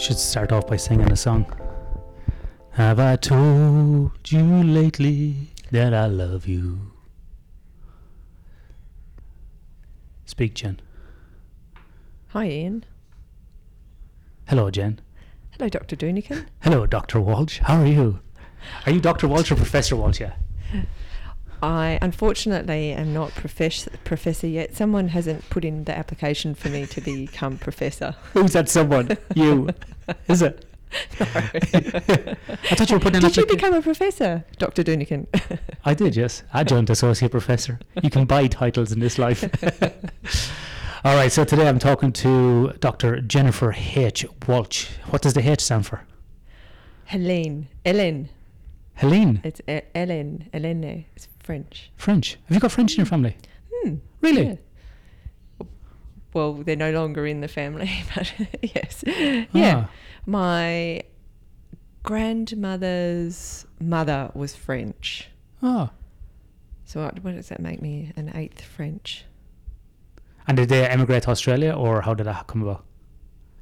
should start off by singing a song. Have I told you lately that I love you? Speak, Jen. Hi, Ian. Hello, Jen. Hello, Dr. Dunican. Hello, Dr. Walsh. How are you? Are you Dr. Walsh or Professor Walsh? Yeah. I unfortunately am not profess- professor yet. Someone hasn't put in the application for me to become professor. Who's that someone? you. Is it? No. I thought you were putting in Did you applica- become a professor, Dr. Dunican? I did, yes. Adjunct Associate Professor. You can buy titles in this life. All right, so today I'm talking to Dr. Jennifer H. Walsh. What does the H stand for? Helene. Hélène. Helene. It's E- Hélène. Hélène. It's French. French. Have you got French in your family? Hmm. Really? Yeah. Well, they're no longer in the family, but yes. Yeah. Ah, My grandmother's mother was French. ah. So what, what does that make me? An eighth French. And did they emigrate to Australia, or how did that come about?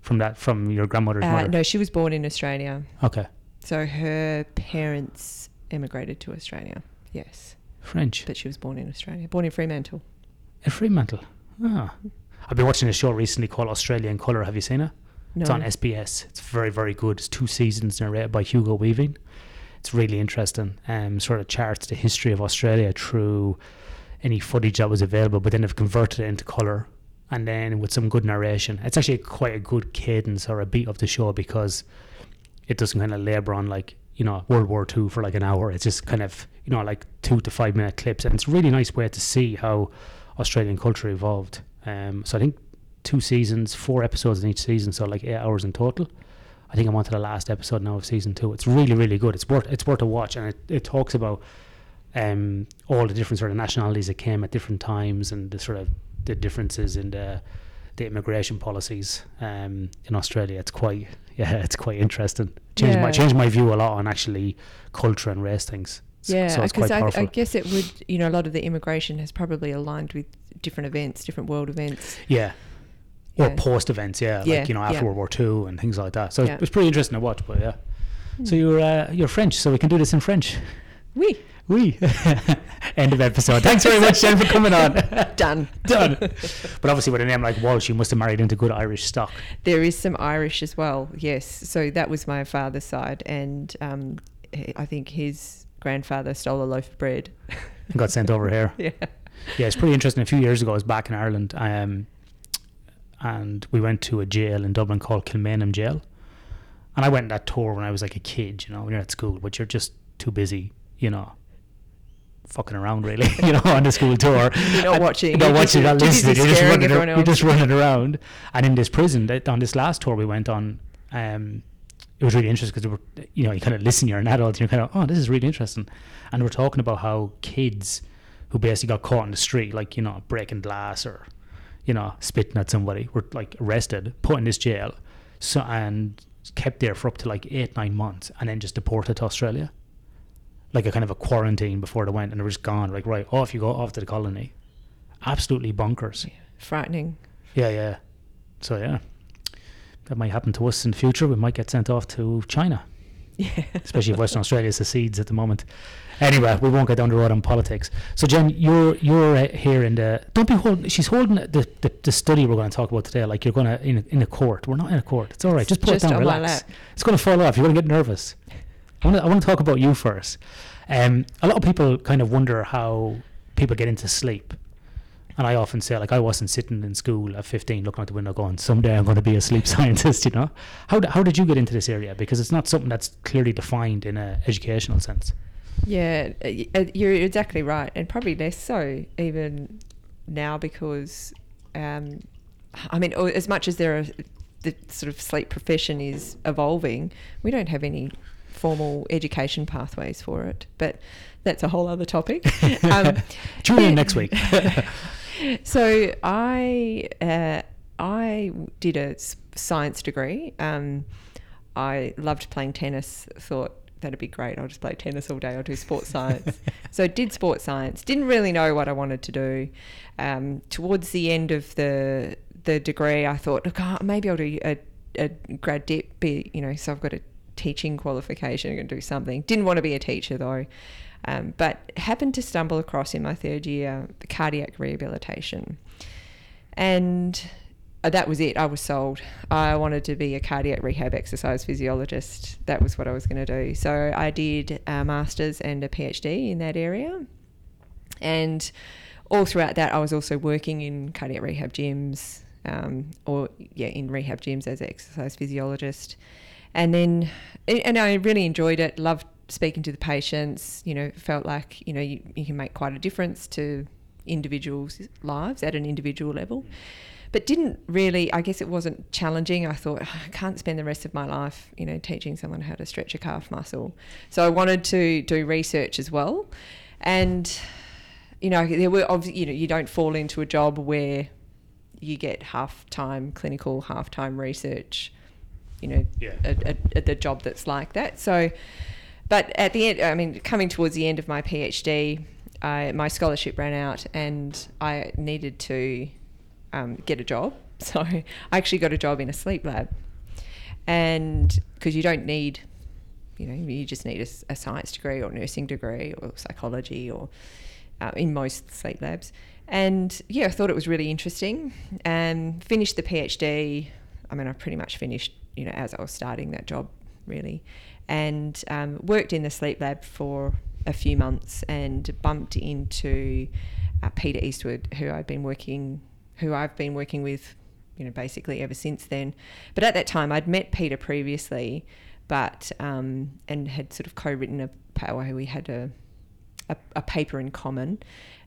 From that, from your grandmother's Uh, mother? no, she was born in Australia. Okay. So her parents emigrated to Australia. Yes. French. But she was born in Australia. Born in Fremantle. In Fremantle. Ah. I've been watching a show recently called Australia in Colour. Have you seen it? No. It's on SBS. It's very, very good. It's two seasons narrated by Hugo Weaving. It's really interesting. Um, sort of charts the history of Australia through any footage that was available, but then they've converted it into colour and then with some good narration. It's actually quite a good cadence or a beat of the show because it doesn't kind of labour on like, you know, World War Two for like an hour. It's just kind of, you know, like two to five minute clips. And it's a really nice way to see how Australian culture evolved. Um, so I think two seasons, four episodes in each season, so like eight hours in total. I think I'm on to the last episode now of season two. It's really, really good. It's worth it's worth a watch, and it, it talks about um, all the different sort of nationalities that came at different times and the sort of the differences in the the immigration policies um, in Australia. It's quite yeah, it's quite interesting. Changed my Yeah. changed my view a lot on actually culture and race things. Yeah, because quite I. I guess it would, you know, a lot of the immigration has probably aligned with different events, different world events. yeah. Or Yeah. post events, yeah, Yeah, like you know after. World War Two and things like that. So it's, it's pretty interesting to watch. But yeah, so Hmm. you're uh, you're French, so we can do this in French. We We end of episode. Thanks very much, Jen, for coming on. done. Done. But obviously, with a name like Walsh, you must have married into good Irish stock. There is some Irish as well. Yes. So that was my father's side, and um, I think his grandfather stole a loaf of bread. and got sent over here. yeah. Yeah, it's pretty interesting. A few years ago, I was back in Ireland, um, and we went to a jail in Dublin called Kilmainham Jail. And I went on that tour when I was like a kid, you know, when you're at school, but you're just too busy, you know, fucking around really, you know, on the school tour. You're not watching, You're not watching, not listening. You're just, running, ar- you're just running around. And in this prison, that, on this last tour we went on, um, it was really interesting because you know you kind of listen, you're an adult, and you're kind of oh this is really interesting, and we're talking about how kids who basically got caught in the street, like you know breaking glass or you know spitting at somebody, were like arrested, put in this jail, so and kept there for up to like eight nine months, and then just deported to Australia, like a kind of a quarantine before they went, and they were just gone, like right off you go off to the colony, absolutely bonkers. Frightening. Yeah, yeah. So yeah, that might happen to us in the future. We might get sent off to China, Yeah. especially if Western Australia secedes at the moment. Anyway, we won't get down the road on politics. So Jen, you're you're uh, here in the. Don't be holding. She's holding the, the, the study we're going to talk about today. Like you're going to in a, in a court. We're not in a court. It's all right. Just put Just it down. Relax. It's going to fall off. You're going to get nervous. I want to talk about you first. Um, a lot of people kind of wonder how people get into sleep. And I often say, like, I wasn't sitting in school at 15 looking out the window going, someday I'm going to be a sleep scientist, you know? How, how did you get into this area? Because it's not something that's clearly defined in an educational sense. Yeah, uh, you're exactly right, and probably less so even now because, um, I mean, as much as there are the sort of sleep profession is evolving, we don't have any formal education pathways for it. But that's a whole other topic. um, Tune in next week. so I uh, I did a science degree. Um, I loved playing tennis. Thought that'd be great. I'll just play tennis all day. I'll do sports science. so did sports science. Didn't really know what I wanted to do. Um, towards the end of the the degree, I thought, look, oh, maybe I'll do a, a grad dip, be you know, so I've got a teaching qualification. I can do something. Didn't want to be a teacher though, um, but happened to stumble across in my third year cardiac rehabilitation, and uh, that was it. I was sold. I wanted to be a cardiac rehab exercise physiologist. That was what I was going to do. So I did a master's and a PhD in that area. And all throughout that, I was also working in cardiac rehab gyms um, or, yeah, in rehab gyms as an exercise physiologist. And then, and I really enjoyed it, loved speaking to the patients, you know, felt like, you know, you, you can make quite a difference to individuals' lives at an individual level. But didn't really i guess it wasn't challenging. I thought oh, i can't spend the rest of my life you know teaching someone how to stretch a calf muscle. So i wanted to do research as well. And you know there were you know you don't fall into a job where you get half time clinical half time research you know yeah. a, a, a, the job that's like that so but at the end i mean coming towards the end of my phd I, my scholarship ran out and i needed to um, get a job. So I actually got a job in a sleep lab, and because you don't need, you know, you just need a, a, science degree or nursing degree or psychology or uh, in most sleep labs. And yeah, I thought it was really interesting. And finished the PhD. I mean, I pretty much finished, you know, as I was starting that job, really, and um, worked in the sleep lab for a few months and bumped into uh, Peter Eastwood, who I'd been working who I've been working with, you know, basically ever since then. But at that time, I'd met Peter previously, but um, and had sort of co-written a power. We had a, a, a paper in common.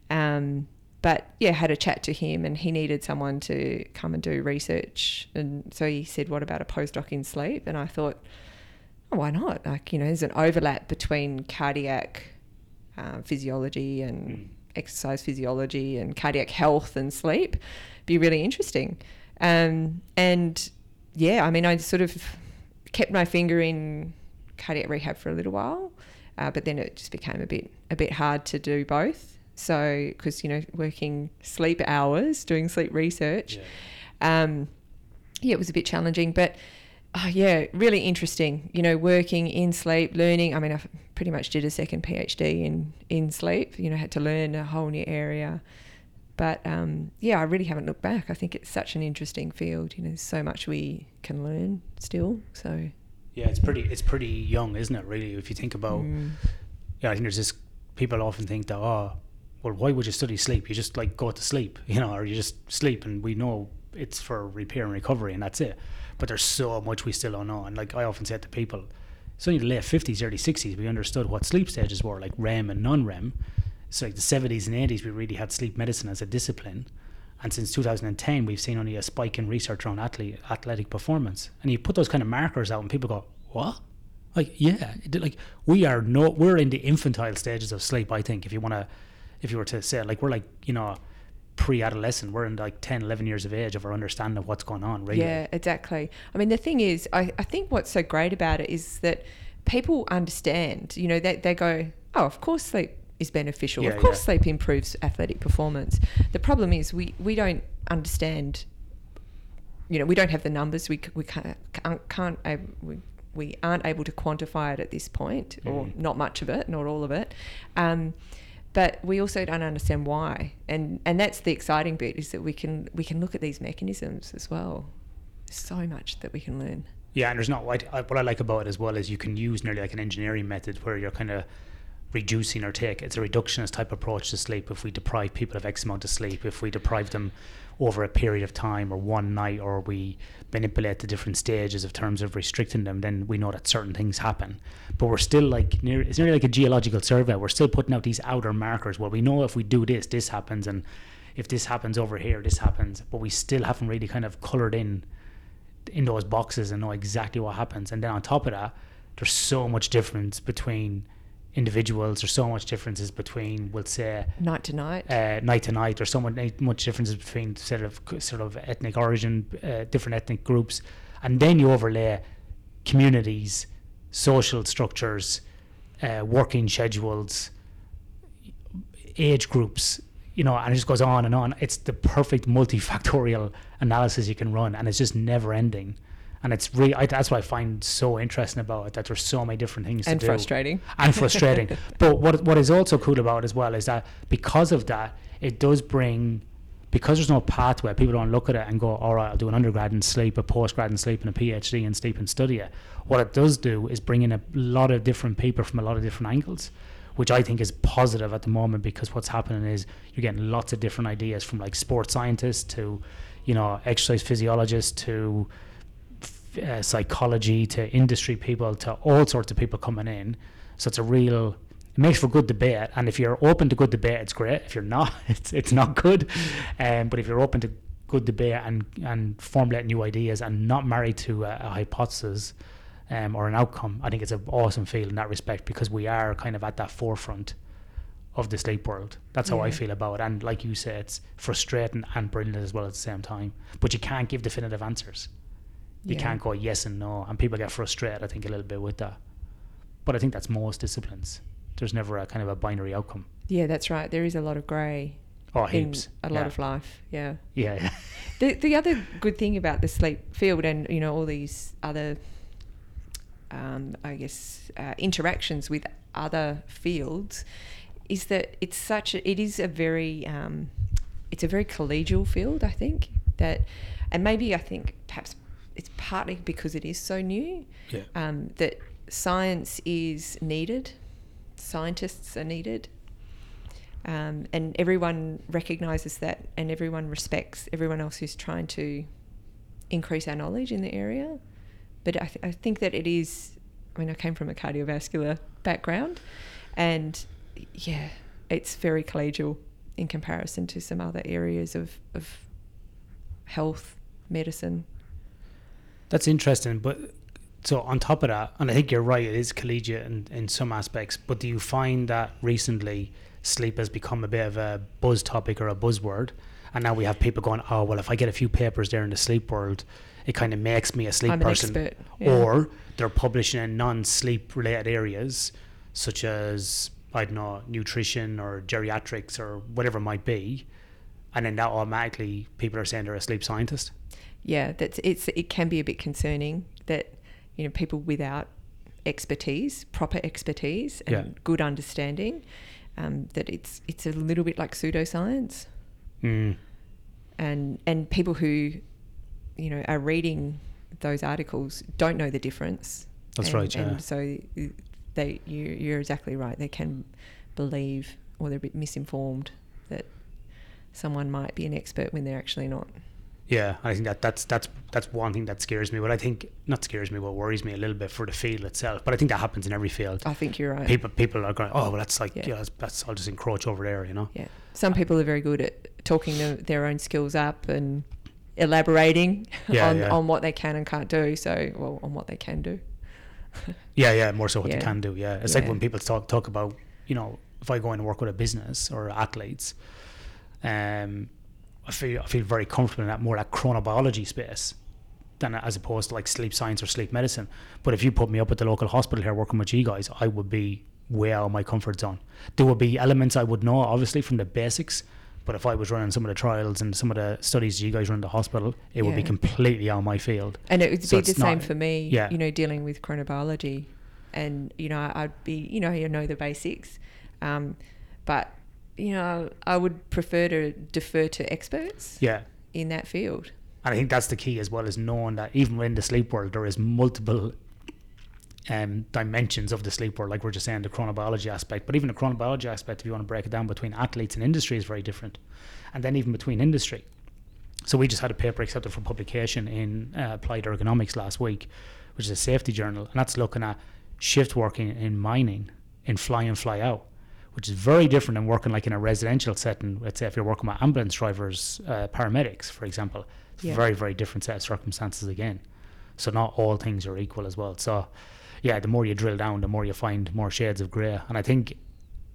Um, but yeah, had a chat to him, and he needed someone to come and do research. And so he said, "What about a postdoc in sleep?" And I thought, oh, "Why not? Like, you know, there's an overlap between cardiac uh, physiology and mm exercise physiology and cardiac health and sleep be really interesting. Um, and yeah, I mean, I sort of kept my finger in cardiac rehab for a little while, uh, but then it just became a bit a bit hard to do both. So because you know working sleep hours, doing sleep research, yeah. Um, yeah, it was a bit challenging, but oh, yeah, really interesting. You know, working in sleep, learning. I mean, I pretty much did a second PhD in in sleep. You know, had to learn a whole new area. But um, yeah, I really haven't looked back. I think it's such an interesting field. You know, so much we can learn still. So yeah, it's pretty it's pretty young, isn't it? Really, if you think about. Mm. Yeah, I think there's this. People often think that oh, well, why would you study sleep? You just like go to sleep, you know, or you just sleep, and we know it's for repair and recovery, and that's it but there's so much we still don't know. And like I often say to people, it's only the late 50s, early 60s we understood what sleep stages were, like REM and non REM. So like the 70s and 80s, we really had sleep medicine as a discipline. And since 2010, we've seen only a spike in research around athlete, athletic performance. And you put those kind of markers out, and people go, "What?" Like, yeah, like we are no, we're in the infantile stages of sleep. I think if you want to, if you were to say, like, we're like, you know, pre-adolescent we're in like 10 11 years of age of our understanding of what's going on really yeah exactly. I mean the thing is I, I think what's so great about it is that people understand you know they, they go oh of course sleep is beneficial. Yeah, of course yeah. sleep improves athletic performance. The problem is we we don't understand you know we don't have the numbers. We, we can't can't, we, we aren't able to quantify it at this point or mm. not much of it not all of it. Um, but we also don't understand why. And and that's the exciting bit is that we can we can look at these mechanisms as well. There's so much that we can learn. Yeah and there's not what uh, I, what I like about it as well is you can use nearly like an engineering method where you're kind of reducing or take it's a reductionist type approach to sleep if we deprive people of x amount of sleep if we deprive them over a period of time or one night or we manipulate the different stages of terms of restricting them then we know that certain things happen. But we're still like near it's nearly like a geological survey. We're still putting out these outer markers. Well we know if we do this this happens and if this happens over here this happens. But we still haven't really kind of colored in in those boxes and know exactly what happens. And then on top of that there's so much difference between individuals. There's so much differences between, we'll say, night to night, uh, night to night. There's so much, much differences between sort of sort of ethnic origin, uh, different ethnic groups, and then you overlay communities, social structures, uh, working schedules, age groups. You know, and it just goes on and on. It's the perfect multifactorial analysis you can run, and it's just never ending. And it's really I, that's what I find so interesting about it that there's so many different things and to do frustrating. and frustrating. but what what is also cool about it as well is that because of that, it does bring because there's no pathway. People don't look at it and go, "All right, I'll do an undergrad in sleep, a postgrad in sleep, and a PhD in sleep and study it." What it does do is bring in a lot of different people from a lot of different angles. Which I think is positive at the moment because what's happening is you're getting lots of different ideas from like sports scientists to, you know, exercise physiologists to uh, psychology to industry people to all sorts of people coming in. So it's a real. It makes for good debate, and if you're open to good debate, it's great. If you're not, it's it's not good. Um, but if you're open to good debate and and formulate new ideas and not married to a, a hypothesis um, or an outcome, I think it's an awesome feel in that respect because we are kind of at that forefront of the sleep world. That's how I feel about it. And like you said, it's frustrating and brilliant as well at the same time. But you can't give definitive answers you Yeah. can't go yes and no and people get frustrated i think a little bit with that but i think that's most disciplines there's never a kind of a binary outcome Yeah, that's right. There is a lot of grey oh heaps a lot yeah. of life. Yeah. yeah yeah The the other good thing about the sleep field and you know all these other, um, I guess, uh, interactions with other fields, is that it's such a, it is a very um, it's a very collegial field. I think that, and maybe I think perhaps it's partly because it is so new yeah um, that science is needed, scientists are needed, um, and everyone recognises that, and everyone respects everyone else who's trying to increase our knowledge in the area. But I, th- I think that it is. I mean, I came from a cardiovascular background, and yeah, it's very collegial in comparison to some other areas of, of health, medicine. That's interesting but so on top of that and i think you're right it is collegiate in, in some aspects but do you find that recently sleep has become a bit of a buzz topic or a buzzword and now we have people going oh well if i get a few papers there in the sleep world it kind of makes me a sleep I'm person expert. yeah. or they're publishing in non-sleep related areas such as I don't know nutrition or geriatrics or whatever it might be, and then that automatically people are saying they're a sleep scientist. Yeah, that's it's it can be a bit concerning that you know people without expertise, proper expertise, and Yeah. good understanding, um, that it's it's a little bit like pseudoscience, Mm. and and people who you know are reading those articles don't know the difference. That's and, right, yeah. And so they you you're exactly right. They can believe or they're a bit misinformed that someone might be an expert when they're actually not. Yeah, I think that that's that's that's one thing that scares me. But I think not scares me, but worries me a little bit for the field itself. But I think that happens in every field. I think you're right. People people are going, oh well, that's like Yeah. yeah, that's, that's I'll just encroach over there, you know. Yeah. Some people are very good at talking the, their own skills up and elaborating Yeah, on, yeah. on what they can and can't do. So, well, on what they can do. Yeah, yeah, more so what they can do. Yeah, it's like when people talk talk about, you know, if I go and work with a business or athletes, um, I feel I feel very comfortable in that more that chronobiology space than as opposed to like sleep science or sleep medicine. But if you put me up at the local hospital here working with you guys, I would be way out of my comfort zone. There would be elements I would know obviously from the basics. But if I was running some of the trials and some of the studies you guys run in the hospital, it would be Yeah. completely on my field. And it would So be the same not- for me, yeah. you know, dealing with chronobiology. And, you know, I'd be, you know, you know the basics. Um, but, you know, I would prefer to defer to experts Yeah. in that field. And I think that's the key as well as knowing that even within the sleep world, there is multiple um, dimensions of the sleep world. Like we're just saying, the chronobiology aspect, but even the chronobiology aspect, if you want to break it down between athletes and industry, is very different. And then even between industry. So we just had a paper accepted for publication in uh, Applied Ergonomics last week, which is a safety journal, and that's looking at shift working in mining, in fly in, fly out, which is very different than working like in a residential setting. Let's say if you're working with ambulance drivers, uh, paramedics, for example, it's Yeah. very, very different set of circumstances again. So not all things are equal as well. So yeah, the more you drill down, the more you find more shades of grey. And I think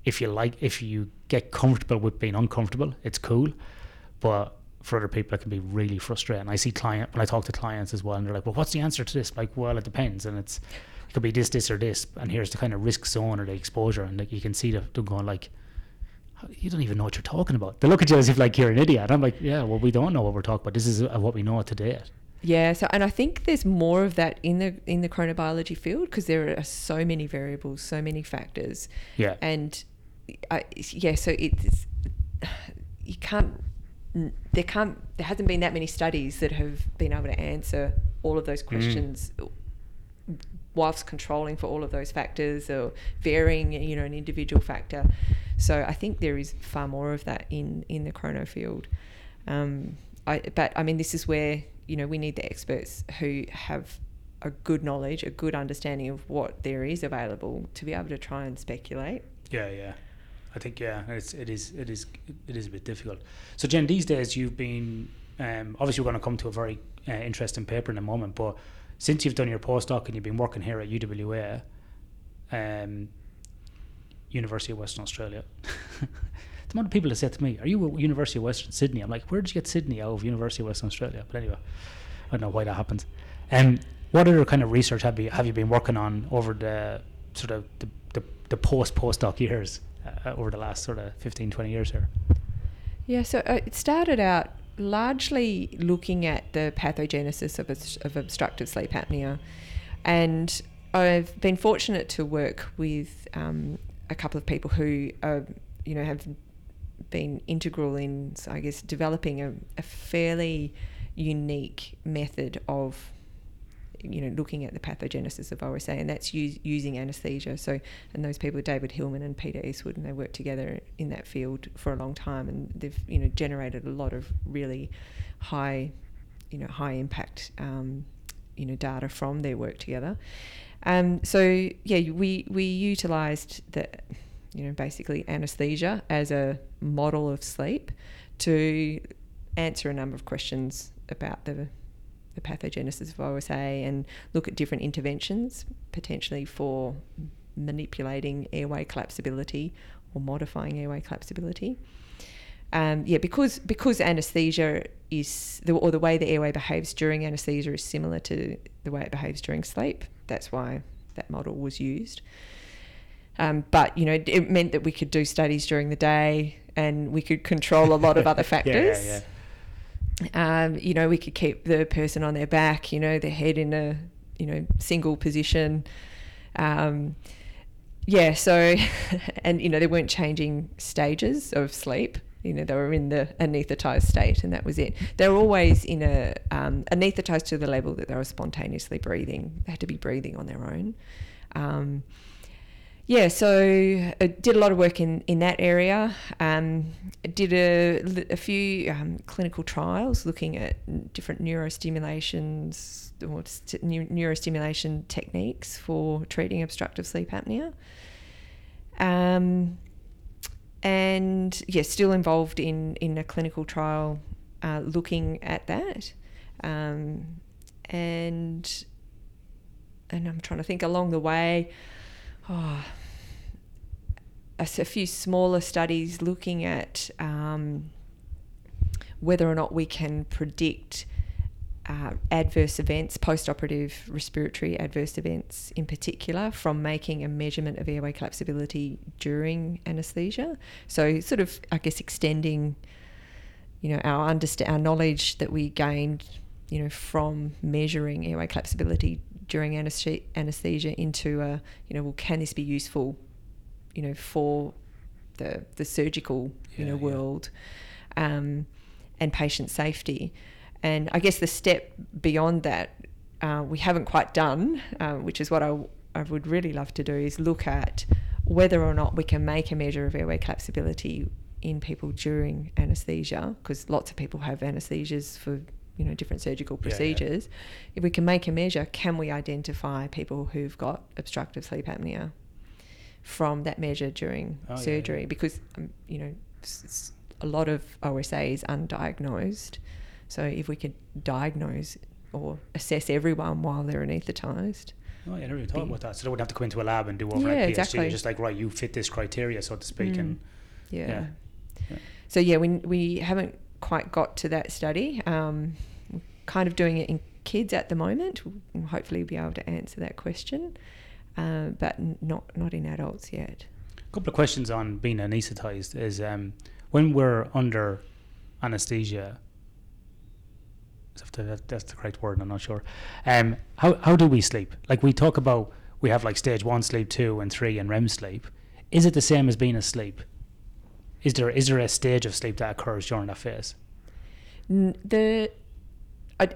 if you like, if you get comfortable with being uncomfortable, it's cool. But for other people, it can be really frustrating. I see client when I talk to clients as well, and they're like, "Well, what's the answer to this?" Like, well, it depends, and it's it could be this, this, or this. And here's the kind of risk zone or the exposure, and like you can see them going like, "You don't even know what you're talking about." They look at you as if like you're an idiot. I'm like, "Yeah, well, we don't know what we're talking about. This is uh, what we know to date." Yeah, so and I think there's more of that in the in the chronobiology field because there are so many variables, so many factors, Yeah. and I, yeah, so it's you can't there can't there hasn't been that many studies that have been able to answer all of those questions whilst controlling for all of those factors or varying you know an individual factor so i think there is far more of that in in the chrono field um, I, but i mean this is where you know we need the experts who have a good knowledge a good understanding of what there is available to be able to try and speculate Yeah, yeah. I think yeah, it's it is it is it is a bit difficult. So Jen, these days you've been um, obviously we're going to come to a very uh, interesting paper in a moment, but since you've done your postdoc and you've been working here at UWA, um, University of Western Australia. the amount of people that said to me, "Are you at University of Western Sydney?" I'm like, "Where did you get Sydney out of University of Western Australia?" But anyway, I don't know why that happens. Um, what other kind of research have you have you been working on over the sort of the, the, the post postdoc years uh, over the last sort of 15, 20 years here? Yeah, so uh, it started out largely looking at the pathogenesis of, of obstructive sleep apnea. And I've been fortunate to work with um, a couple of people who, uh, you know, have been integral in, I guess, developing a, a fairly unique method of you know, looking at the pathogenesis of OSA, and that's using anaesthesia. So, and those people, David Hillman and Peter Eastwood, and they work together in that field for a long time, and they've you know generated a lot of really high, you know, high impact, um, you know, data from their work together. Um, so yeah, we we utilised the, you know, basically anaesthesia as a model of sleep to answer a number of questions about the the pathogenesis of OSA and look at different interventions potentially for manipulating airway collapsibility or modifying airway collapsibility. Um, yeah, because because anaesthesia is the, or the way the airway behaves during anaesthesia is similar to the way it behaves during sleep. That's why that model was used. Um, but you know, it meant that we could do studies during the day and we could control a lot of other factors. yeah, yeah. Um, you know, we could keep the person on their back, you know, their head in a, you know, single position. Um, yeah, so, and, you know, they weren't changing stages of sleep. You know, they were in the anaesthetized state and that was it. They were always in a, um, anaesthetized to the level that they were spontaneously breathing. They had to be breathing on their own. Yeah, so I did a lot of work in, in that area. Um, did a, a few um, clinical trials looking at different neurostimulations or st- neurostimulation techniques for treating obstructive sleep apnea. Um, and yeah, still involved in, in a clinical trial uh, looking at that. Um, and and I'm trying to think along the way oh, a, a, few smaller studies looking at um, whether or not we can predict uh, adverse events, post-operative respiratory adverse events in particular, from making a measurement of airway collapsibility during anaesthesia. So, sort of, I guess, extending, you know, our understand our knowledge that we gained, you know, from measuring airway collapsibility during anesthesia into a you know well can this be useful you know for the the surgical you Yeah, know yeah. world um, and patient safety and I guess the step beyond that uh, we haven't quite done uh, which is what I, I would really love to do is look at whether or not we can make a measure of airway collapsibility in people during anesthesia because lots of people have anesthesias for you know different surgical Yeah, yeah. procedures if we can make a measure can we identify people who've got obstructive sleep apnea from that measure during Oh, surgery yeah. because um, you know a lot of OSA is undiagnosed so if we could diagnose or assess everyone while they're anaesthetized Oh, yeah, I never even thought about that. So they wouldn't have to come into a lab and do overnight Yeah, PhD. exactly. Just like, right, you fit this criteria, so to speak. Mm. And yeah. Yeah. Yeah. So yeah, we we haven't quite got to that study. Um, kind of doing it in kids at the moment. We'll hopefully be able to answer that question, uh, but not not in adults yet. a couple of questions on being anaesthetized is um, when we're under anesthesia, that's the correct word. I'm not sure. Um, how how do we sleep? Like we talk about, we have like stage one sleep, two and three, and REM sleep. Is it the same as being asleep? Is there is there a stage of sleep that occurs during that phase? The I,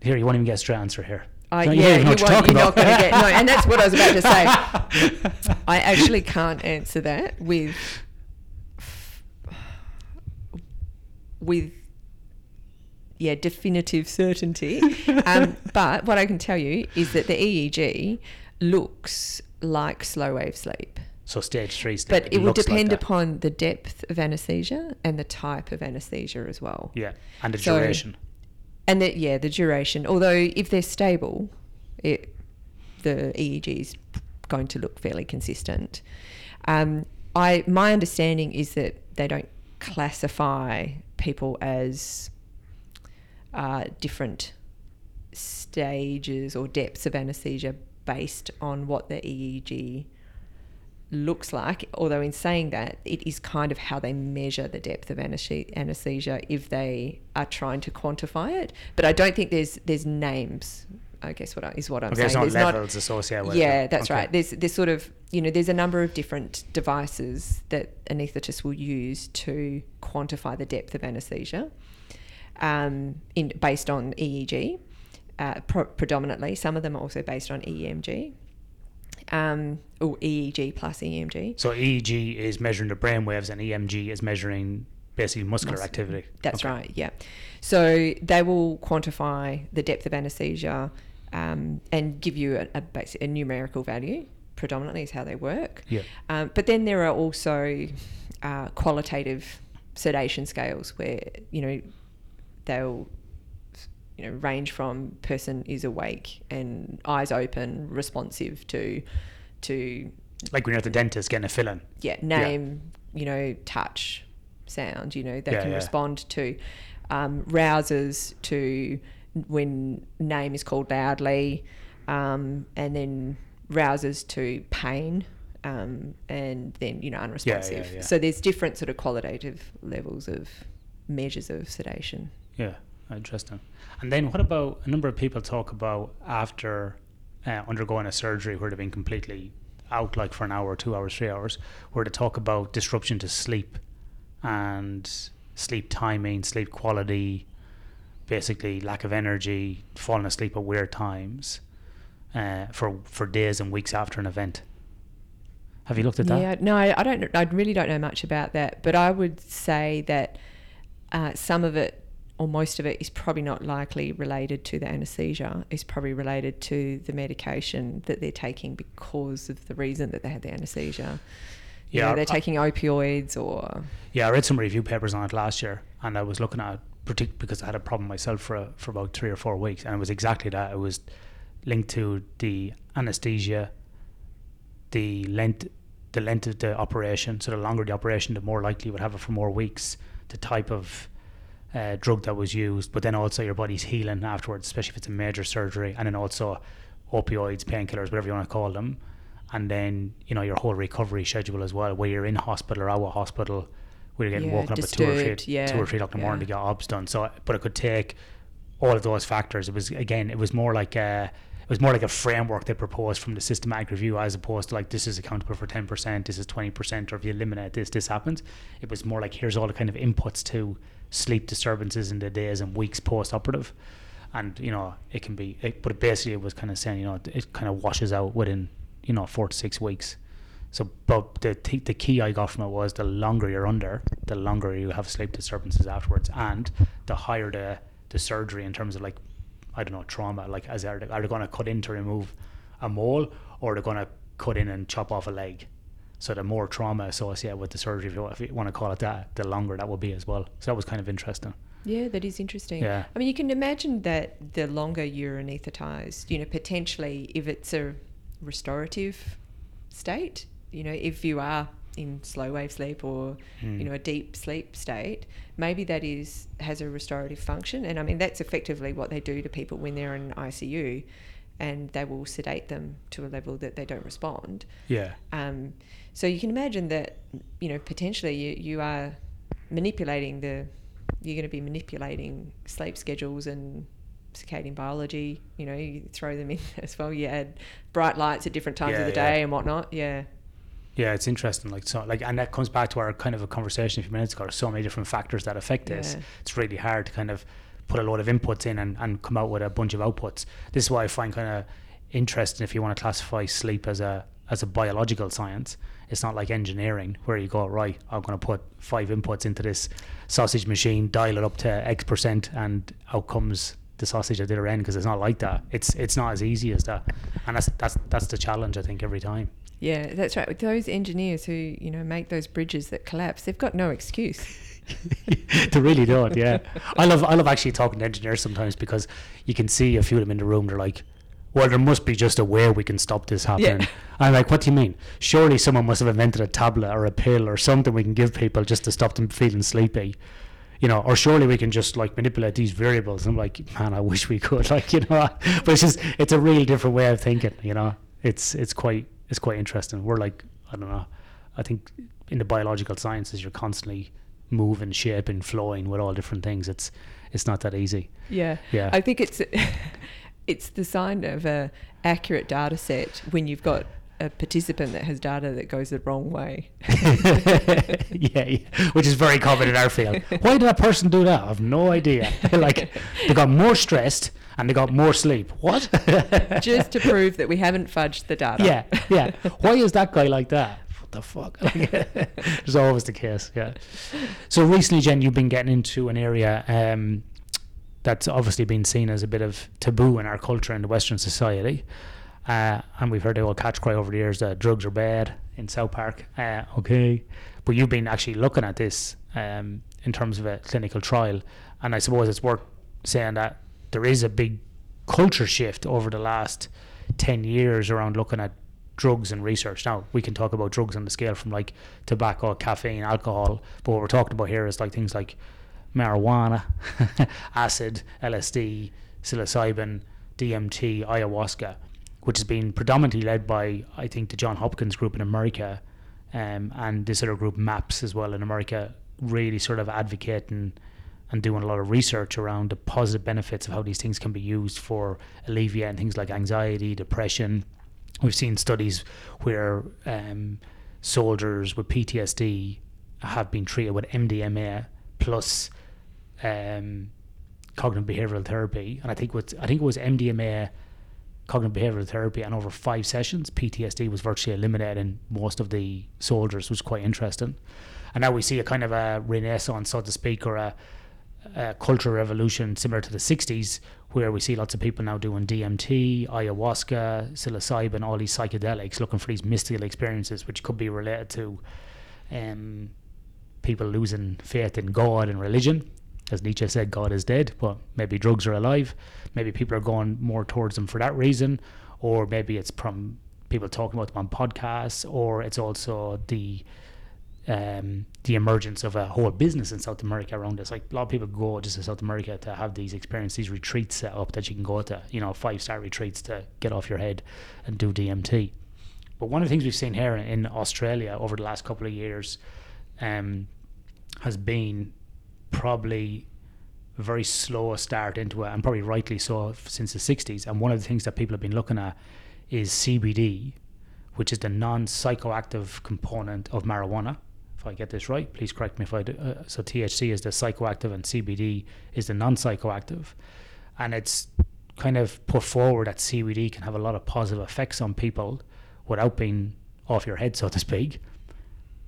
Here, you won't even get a straight answer here. I, No, yeah, you, know you are you're not going to get no, and that's what I was about to say. I actually can't answer that with with yeah definitive certainty. Um, but what I can tell you is that the EEG looks like slow wave sleep, So stage three sleep. but it will looks like depend upon the depth of anesthesia and the type of anesthesia as well. Yeah, and the So- duration. And the, yeah, the duration. Although if they're stable, it the EEG is going to look fairly consistent. Um, I my understanding is that they don't classify people as uh, different stages or depths of anesthesia based on what the EEG looks like. Although, in saying that, it is kind of how they measure the depth of anesthesia, anesthesia if they are trying to quantify it. But I don't think there's there's names. I guess what I, is what I'm Okay, saying. there's not There's levels associated with it. yeah, that's Okay. right. There's there's sort of you know there's a number of different devices that anaesthetists will use to quantify the depth of anaesthesia, um, in based on EEG, uh, pro- predominantly. Some of them are also based on EMG, um, or EEG plus EMG. So EEG is measuring the brain waves, and EMG is measuring basically muscular Mus- activity. That's Okay. right. Yeah. So they will quantify the depth of anesthesia um, and give you a, a, basic, a numerical value. Predominantly is how they work. Yeah. Um, but then there are also uh, qualitative sedation scales where you know they'll you know range from person is awake and eyes open, responsive to to Like when you're at the dentist getting a fill-in. yeah, name, you know, touch, sound, you know, they Yeah, can yeah. respond to um, rousers to when name is called loudly, um, and then rouses to pain, um, and then, you know, unresponsive. yeah. So there's different sort of qualitative levels of measures of sedation. Yeah, interesting. And then what about a number of people talk about after uh, undergoing a surgery where they've been completely out, like for an hour, two hours, three hours, where they talk about disruption to sleep and sleep timing, sleep quality, basically lack of energy, falling asleep at weird times uh, for for days and weeks after an event. Have you looked at that? Yeah, no, I I don't. I really don't know much about that, but I would say that uh, some of it, or most of it, is probably not likely related to the anaesthesia. It's probably related to the medication that they're taking because of the reason that they had the anaesthesia. You Yeah, know, they're I- taking opioids or Yeah, I read some review papers on it last year, and I was looking at it partic- because I had a problem myself for a, for about three or four weeks, and it was exactly that. It was linked to the anesthesia, the length, the length of the operation. So the longer the operation, the more likely you would have it for more weeks. The type of uh, drug that was used, but then also your body's healing afterwards, especially if it's a major surgery, and then also opioids, painkillers, whatever you want to call them, and then you know your whole recovery schedule as well, where you're in hospital or out of hospital, where you're getting Yeah, woken up at two or three, yeah, two or three o'clock in the morning yeah. to get obs done. So, but it could take all of those factors. It was again, it was more like a, it was more like a framework they proposed from the systematic review, as opposed to like this is accountable for ten percent, this is twenty percent, or if you eliminate this, this happens. It was more like here's all the kind of inputs to sleep disturbances in the days and weeks post-operative, and you know it can be. It, but basically, it was kind of saying you know it, it kind of washes out within you know four to six weeks. So, but the th- the key I got from it was the longer you're under, the longer you have sleep disturbances afterwards, and the higher the the surgery in terms of like, I don't know, trauma. Like, as are they, are they going to cut in to remove a mole, or they're going to cut in and chop off a leg? So the more trauma associated with the surgery, if you, if you want to call it that, the longer that will be as well. So that was kind of interesting. yeah, that is interesting. Yeah. I mean, you can imagine that the longer you're anaesthetized, you know, potentially if it's a restorative state, you know, if you are in slow wave sleep or Hmm. you know a deep sleep state, maybe that is has a restorative function. And I mean, that's effectively what they do to people when they're in ICU, and they will sedate them to a level that they don't respond. Yeah. Um, so you can imagine that you know potentially you, you are manipulating the you're going to be manipulating sleep schedules and circadian biology. You know, you throw them in as well. You add bright lights at different times Yeah, of the yeah. day and whatnot. Yeah. Yeah, it's interesting. Like so, like, and that comes back to our kind of a conversation a few minutes ago. There's so many different factors that affect this. Yeah. It's really hard to kind of put a lot of inputs in and, and come out with a bunch of outputs. This is why I find kind of interesting if you want to classify sleep as a as a biological science. It's not like engineering where you go right. I'm going to put five inputs into this sausage machine, dial it up to X percent, and out comes the sausage at the other end. Because it's not like that. It's it's not as easy as that, and that's that's that's the challenge I think every time. Yeah, that's right. With those engineers who, you know, make those bridges that collapse, they've got no excuse. they really don't. Yeah, I love I love actually talking to engineers sometimes because you can see a few of them in the room. They're like, "Well, there must be just a way we can stop this happening." I'm like, "What do you mean? Surely someone must have invented a tablet or a pill or something we can give people just to stop them feeling sleepy." You know, or surely we can just like manipulate these variables. I'm like, man, I wish we could, like, you know, but it's just, it's a real different way of thinking, you know, it's, it's quite, it's quite interesting. We're like, I don't know, I think in the biological sciences, you're constantly moving, shaping, flowing with all different things. It's it's not that easy. Yeah. Yeah. I think it's it's the sign of a accurate data set when you've got a participant that has data that goes the wrong way. yeah, yeah, which is very common in our field. Why did that person do that? I have no idea. like they got more stressed and they got more sleep. What? Just to prove that we haven't fudged the data. yeah, yeah. Why is that guy like that? What the fuck? It's always the case. Yeah. So recently, Jen, you've been getting into an area um, that's obviously been seen as a bit of taboo in our culture in the Western society. Uh, and we've heard the old catch cry over the years that drugs are bad in South Park. Uh, okay. But you've been actually looking at this um, in terms of a clinical trial. And I suppose it's worth saying that there is a big culture shift over the last 10 years around looking at drugs and research. Now, we can talk about drugs on the scale from like tobacco, caffeine, alcohol. But what we're talking about here is like things like marijuana, acid, LSD, psilocybin, DMT, ayahuasca, which has been predominantly led by, I think, the John Hopkins group in America um, and this other group, MAPS, as well in America, really sort of advocating and doing a lot of research around the positive benefits of how these things can be used for alleviating things like anxiety, depression. We've seen studies where um, soldiers with PTSD have been treated with MDMA plus um, cognitive behavioral therapy, and I think what I think it was MDMA, cognitive behavioral therapy, and over five sessions, PTSD was virtually eliminated in most of the soldiers, which was quite interesting. And now we see a kind of a renaissance, so to speak, or a, cultural revolution similar to the 60s, where we see lots of people now doing DMT, ayahuasca, psilocybin, all these psychedelics, looking for these mystical experiences, which could be related to um, people losing faith in God and religion. As Nietzsche said, God is dead, but maybe drugs are alive. Maybe people are going more towards them for that reason, or maybe it's from people talking about them on podcasts, or it's also the um, the emergence of a whole business in South America around this. Like a lot of people go just to South America to have these experiences, these retreats set up that you can go to, you know, five star retreats to get off your head and do DMT. But one of the things we've seen here in Australia over the last couple of years um, has been probably a very slow start into it, and probably rightly so since the 60s. And one of the things that people have been looking at is CBD, which is the non psychoactive component of marijuana. I get this right, please correct me if I do. Uh, so THC is the psychoactive, and CBD is the non psychoactive. And it's kind of put forward that CBD can have a lot of positive effects on people without being off your head, so to speak,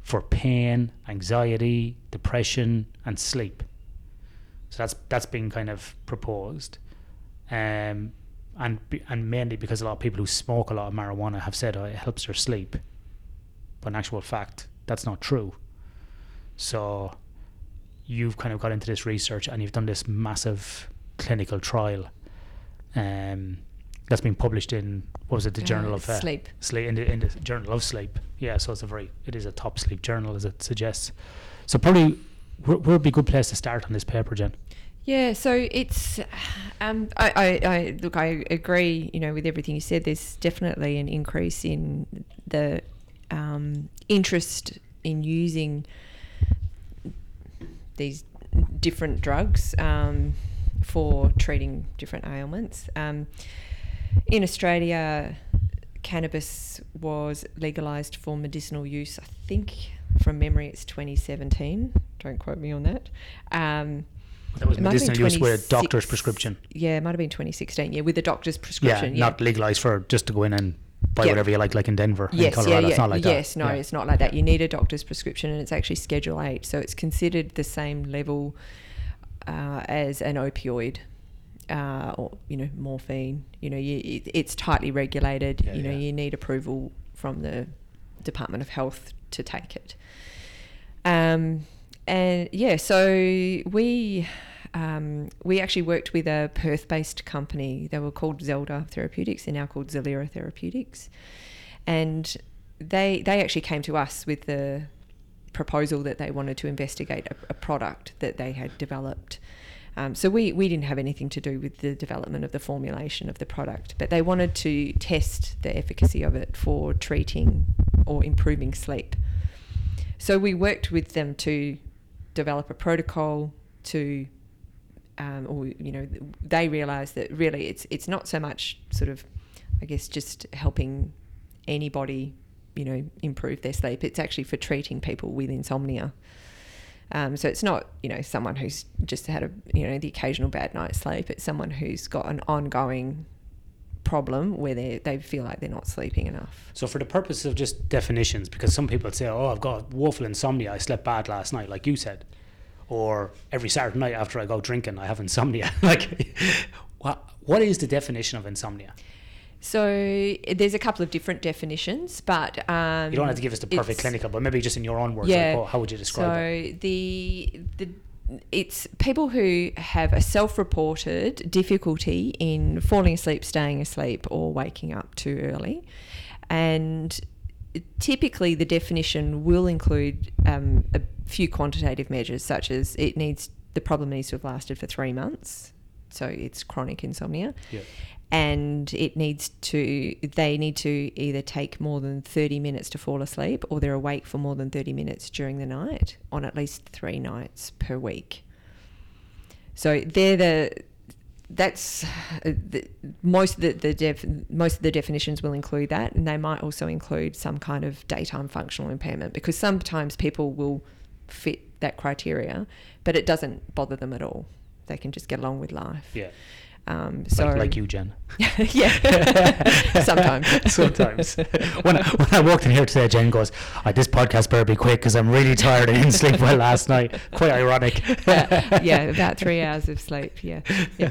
for pain, anxiety, depression, and sleep. So that's that's been kind of proposed, um, and and mainly because a lot of people who smoke a lot of marijuana have said oh, it helps their sleep, but in actual fact that's not true. So you've kind of got into this research and you've done this massive clinical trial, um, that's been published in what was it the Journal Uh, of uh, Sleep. sleep in the, in the Journal of Sleep. Yeah, so it's a very it is a top sleep journal as it suggests. So probably where where would be a good place to start on this paper, Jen? Yeah, so it's, um, I, I, I look, I agree, you know, with everything you said. There's definitely an increase in the um, interest in using these different drugs um, for treating different ailments. Um, in Australia, cannabis was legalized for medicinal use. I think from memory, it's 2017. Don't quote me on that. Um, That was It might have been medicinal use with 26 doctor's prescription. yeah, it might have been 2016. Yeah, with a doctor's Yeah, prescription. Yeah, not legalized for just to go in and buy Yeah. whatever you like, like in Denver, in Colorado. yeah, yeah. It's not like yes, that. no, Yeah. it's not like that. You need a doctor's prescription, and it's actually Schedule Eight, so it's considered the same level uh, as an opioid. Uh, or you know morphine you know you, it, it's tightly regulated Yeah, you know you need approval from the department of health to take it um, and yeah so we um, we actually worked with a perth-based company they were called zelda therapeutics they're now called zelira therapeutics and they they actually came to us with the proposal that they wanted to investigate a, a product that they had developed. Um, so we, we didn't have anything to do with the development of the formulation of the product, but they wanted to test the efficacy of it for treating or improving sleep. So we worked with them to develop a protocol to, um, or you know, they realize that really it's it's not so much sort of, I guess, just helping anybody, you know, improve their sleep. It's actually for treating people with insomnia. Um, so it's not, you know, someone who's just had a, you know, the occasional bad night's sleep. It's someone who's got an ongoing problem where they they feel like they're not sleeping enough. So, for the purpose of just definitions, because some people say, "Oh, I've got woeful insomnia. I slept bad last night," like you said, or every Saturday night after I go drinking, I have insomnia. like, what what is the definition of insomnia? So there's a couple of different definitions, but um, You don't have to give us the perfect clinical, but maybe just in your own words. Yeah. Like, oh, how would you describe so it? So the the it's people who have a self-reported difficulty in falling asleep, staying asleep, or waking up too early, and typically the definition will include um, a few quantitative measures, such as it needs the problem needs to have lasted for three months, so it's chronic insomnia Yeah. and it needs to they need to either take more than 30 minutes to fall asleep or they're awake for more than 30 minutes during the night on at least 3 nights per week so they're the that's uh, the, most of the, the def, most of the definitions will include that and they might also include some kind of daytime functional impairment because sometimes people will fit that criteria but it doesn't bother them at all they can just get along with life Yeah. um, so like, like you, Jen. yeah, sometimes. Sometimes. when, I, when I walked in here today, Jen goes, "Ah, "This podcast better be quick because I'm really tired. and didn't sleep well last night." Quite ironic. Uh, yeah, about three hours of sleep. Yeah, yeah,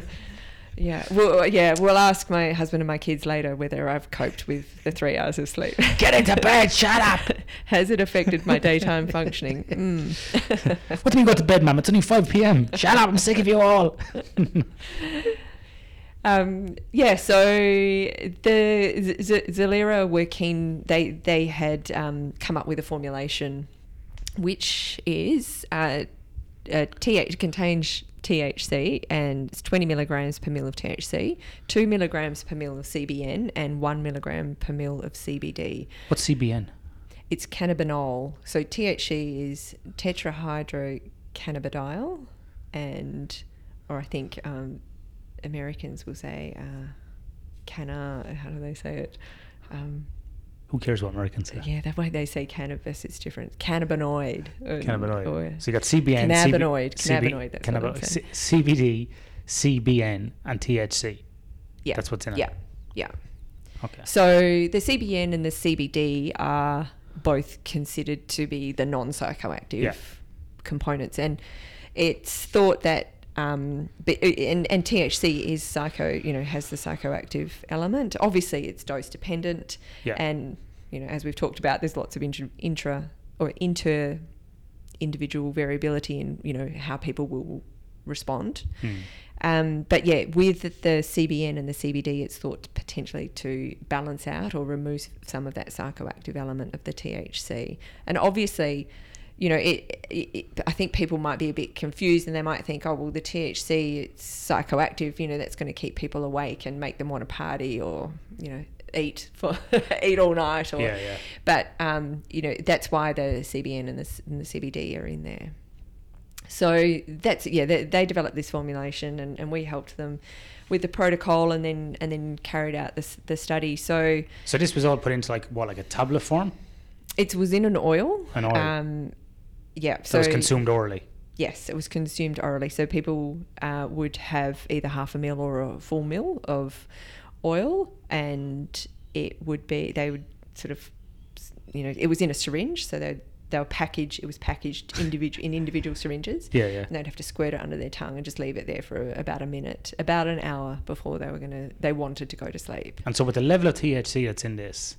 yeah. Well, yeah. We'll ask my husband and my kids later whether I've coped with the three hours of sleep. Get into bed. Shut up. Has it affected my daytime functioning? Mm. What do you mean go to bed, ma'am? It's only 5 p.m. Shut up. I'm sick of you all. Um, yeah, so the Z- Z- Zelira were keen. They they had um, come up with a formulation, which is uh, uh, TH contains THC and it's 20 milligrams per mil of THC, two milligrams per mil of CBN, and one milligram per mil of CBD. What's CBN? It's cannabinol. So THC is tetrahydrocannabidiol, and or I think um, Americans will say uh, canna. How do they say it? Um, Who cares what Americans say? yeah, the way they say cannabis, it's different. Cannabinoid. or- Cannabinoid. or- so you got CBN, Cannabinoid, CB, cannabinoid, that's what cannabinoid, saying. C- CBD, CBN, and THC. yeah, That's what's in it. Yeah, yeah. Okay. So the CBN and the CBD are both considered to be the non-psychoactive Yeah. components, and it's thought that um, but, and, and THC is psycho, you know, has the psychoactive element. Obviously, it's dose dependent, Yeah. and you know, as we've talked about, there's lots of intra, intra or inter individual variability in you know how people will respond. Hmm. Um, but yeah, with the CBN and the CBD, it's thought potentially to balance out or remove some of that psychoactive element of the THC. And obviously, you know, it, it, it- I think people might be a bit confused and they might think, oh, well, the THC, it's psychoactive, you know, that's going to keep people awake and make them want to party or, you know, eat for eat all night or Yeah, yeah. but um, you know that's why the CBN and the, and the CBD are in there So that's yeah, they, they developed this formulation, and, and we helped them with the protocol, and then and then carried out this the study. So So this was all put into like what, like a tablet form? it was in an oil. An oil. Um, yeah. So So it was consumed orally. Yes, it was consumed orally. So people uh, would have either half a mil or a full mil of oil, and it would be they would sort of, you know, it was in a syringe, so they they were packaged. It was packaged individual in individual syringes. Yeah, yeah. And they'd have to squirt it under their tongue and just leave it there for about a minute, about an hour before they were gonna they wanted to go to sleep. And so with the level of THC that's in this,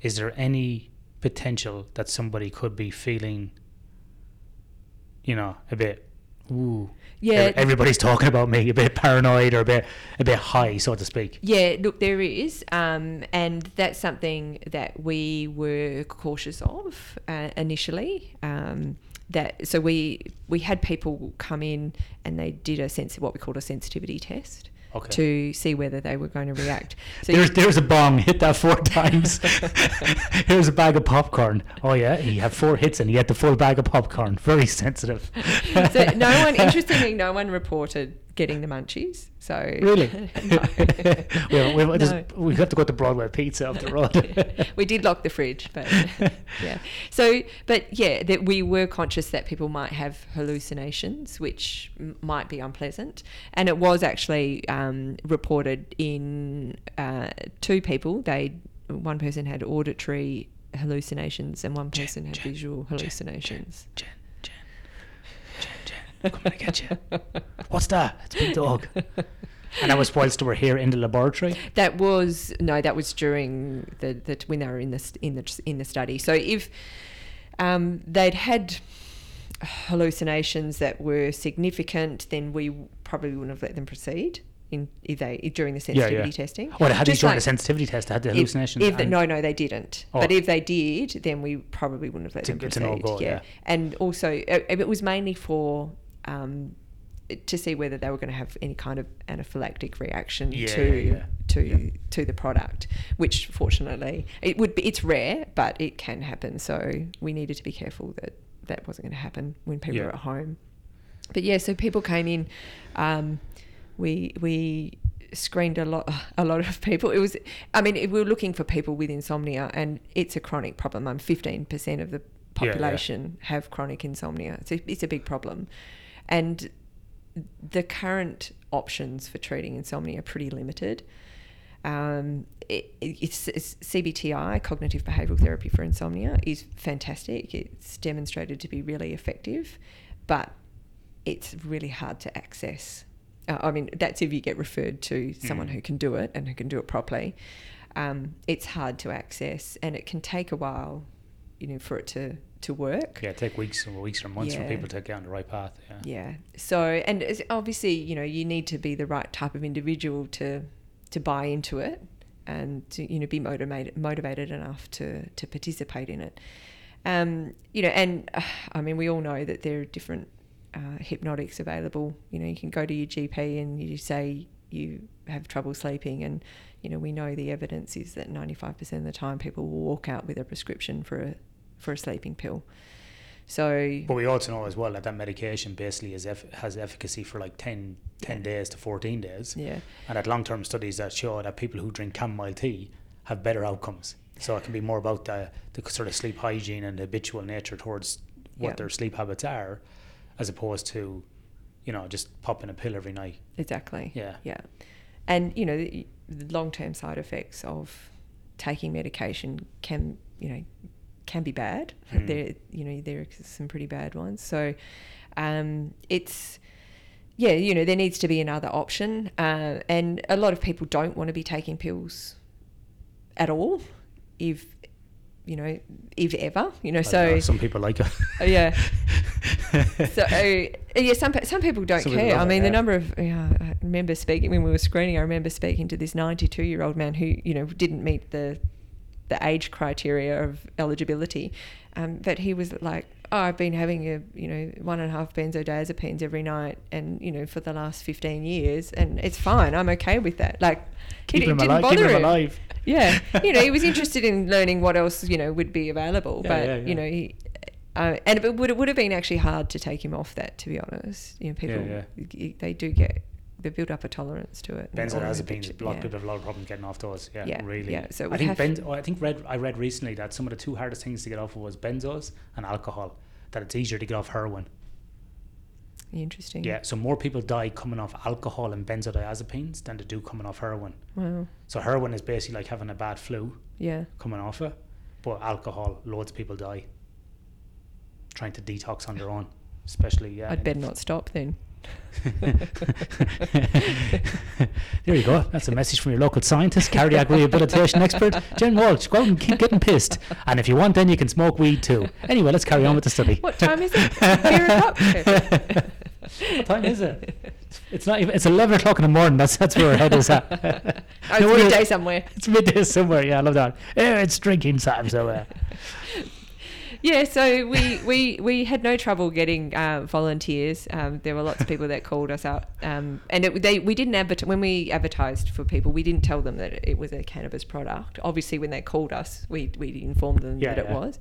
is there any potential that somebody could be feeling, you know, a bit, ooh, Yeah, everybody's talking about me, a bit paranoid or a bit, a bit high, so to speak. Yeah, look, there is, um, and that's something that we were cautious of uh, initially. Um, that so we we had people come in and they did a sense what we called a sensitivity test Okay. to see whether they were going to react. So There's there's a bong. Hit that four times. Here's a bag of popcorn. Oh yeah, he had four hits and he had the full bag of popcorn. Very sensitive. so no one, interestingly, no one reported getting the munchies. So Really? well, we, No. we have to go to Broadway Pizza the road. we did lock the fridge, but yeah. So, but yeah, that we were conscious that people might have hallucinations, which m- might be unpleasant, and it was actually um, reported in uh, two people. They one person had auditory hallucinations and one person had Jen, visual hallucinations. Jen, Jen, Jen, Jen, I'm coming to get you. What's that? It's a Big Dog. And that was whilst they were here in the laboratory. That was no, that was during the, the when they were in the in the in the study. So if um, they'd had hallucinations that were significant, then we probably wouldn't have let them proceed in if they during the Yeah, yeah. sensitivity testing. They had Just during like- the sensitivity test. They had the hallucinations. If, the, no, no, they didn't. Oh. But if they did, then we probably wouldn't have let them proceed. no-go, yeah. And also, uh, it was mainly for um, to see whether they were going to have any kind of anaphylactic reaction Yeah, to yeah, to Yeah. to the product, which fortunately it would be. It's rare, but it can happen. So we needed to be careful that that wasn't going to happen when people were at home. But yeah, so people came in. Um, we we screened a lot a lot of people. It was I mean we were looking for people with insomnia, and it's a chronic problem. I'm 15 percent of the population have chronic insomnia. It's a, it's a big problem, and the current options for treating insomnia are pretty limited. Um, it, it's, it's CBTI, cognitive behavioural therapy for insomnia, is fantastic. It's demonstrated to be really effective, but it's really hard to access. Uh, I mean, that's if you get referred to someone Mm. who can do it and who can do it properly. Um, it's hard to access, and it can take a while, you know, for it to to work. Yeah, take weeks or weeks or months for people to get on the right path. Yeah. Yeah. So, and obviously, you know, you need to be the right type of individual to to buy into it and to, you know, be motivated motivated enough to to participate in it. Um, you know, and uh, I mean, we all know that there are different uh, hypnotics available. You know, you can go to your GP and you say you have trouble sleeping, and you know, we know the evidence is that ninety five percent of the time people will walk out with a prescription for a for a sleeping pill. So But we also know as well that that medication basically is eff- has efficacy for like 10, 10 Yeah. days to 14 days. yeah. And at long term studies that show that people who drink chamomile tea have better outcomes. So it can be more about the, the sort of sleep hygiene and the habitual nature towards what Yeah. their sleep habits are, as opposed to, you know, just popping a pill every night. Exactly. Yeah. Yeah. And, you know, the, the long term side effects of taking medication can, you know, can be bad. Mm. There, you know, there are some pretty bad ones. So um, it's, yeah, you know, there needs to be another option. Uh, and a lot of people don't want to be taking pills at all, if, you know, if ever, you know, so. some people like it. Oh, yeah. so uh, yeah, some some people don't Some care. love I it, mean, yeah. the number of yeah, I remember speaking when we were screening. I remember speaking to this ninety-two-year-old man who you know didn't meet the the age criteria of eligibility, um, but he was like, "Oh, I've been having a you know one and a half benzodiazepines every night, and you know for the last fifteen years, and it's fine. I'm okay with that. Like, Keep it, him didn't alive. bother Keep him him. alive. Yeah, you know, he was interested in learning what else you know would be available, Yeah, but yeah, yeah. you know, he, Uh, and it would, it would have been actually hard to take him off that, to be honest. You know, people, they do get, they build up a tolerance to it. and all of the Benzodiazepines, a lot of yeah. people have a lot of problems getting off those. Yeah, Yeah, really. yeah, so I think oh, I think read I read recently that some of the two hardest things to get off of was benzos and alcohol. That it's easier to get off heroin. Interesting. Yeah, so more people die coming off alcohol and benzodiazepines than they do coming off heroin. Wow. So heroin is basically like having a bad flu Yeah. coming off it, but alcohol, loads of people die trying to detox on their own, especially yeah. I'd better not stop then. there you go. That's a message from your local scientist, cardiac rehabilitation expert, Jen Walsh. Go out and keep getting pissed. And if you want, then you can smoke weed too. Anyway, let's carry on with the study. What time is it? Beer o'clock? what time is it? It's not even. It's eleven o'clock in the morning. That's that's where our head is at. Oh, No it's wonder- midday somewhere. It's midday somewhere. Yeah, I love that. Yeah, it's drinking time. So uh, Yeah, so we, we, we had no trouble getting uh, volunteers. Um, there were lots of people that called us up, um, and it, they we didn't advertise when we advertised for people. We didn't tell them that it was a cannabis product. Obviously, when they called us, we we informed them Yeah, that it was.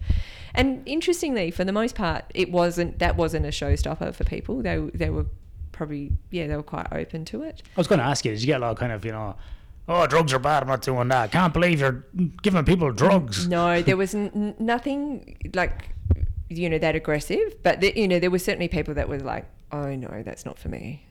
And interestingly, for the most part, it wasn't that wasn't a showstopper for people. They they were probably yeah they were quite open to it. I was going to ask you, did you get a lot of kind of you know, oh drugs are bad. I'm not doing that. I Can't believe you're giving people drugs. No, there was n- nothing like you know that aggressive, but the, you know there were certainly people that were like, "Oh no, that's not for me."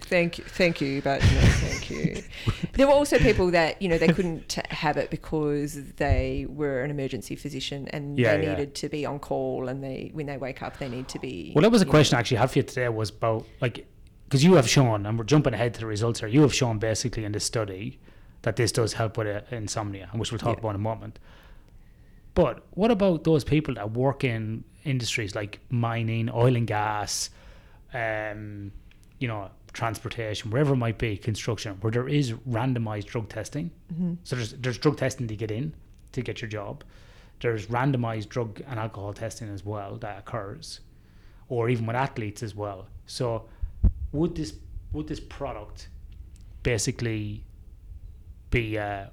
Thank you, thank you, but no, thank you. there were also people that you know they couldn't have it because they were an emergency physician and Yeah, they yeah. needed to be on call, and they when they wake up they need to be. Well, that was a you know- question I actually have for you today was about like because you have shown, and we're jumping ahead to the results here. You have shown basically in this study that this does help with uh, insomnia, which we'll talk Yeah. about in a moment. But what about those people that work in industries like mining, oil and gas, um, you know, transportation, wherever it might be, construction, where there is randomized drug testing? Mm-hmm. So there's there's drug testing to get in to get your job. There's randomized drug and alcohol testing as well that occurs, or even with athletes as well. So would this would this product basically be uh,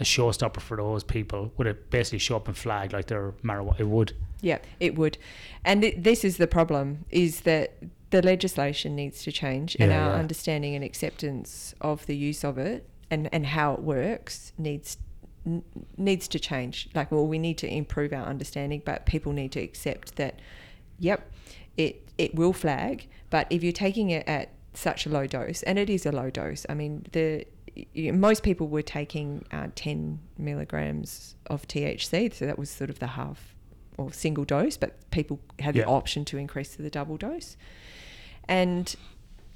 a showstopper for those people? Would it basically show up and flag like they're marijuana? It would. Yeah, it would. And it, this is the problem is that the legislation needs to change and Yeah, our yeah. understanding and acceptance of the use of it and, and how it works needs n- needs to change. Like well we need to improve our understanding, but people need to accept that yep, it it will flag, but if you're taking it at such a low dose and it is a low dose. I mean, the y- most people were taking uh, 10 milligrams of THC, so that was sort of the half or single dose, but people had Yeah. the option to increase to the double dose. And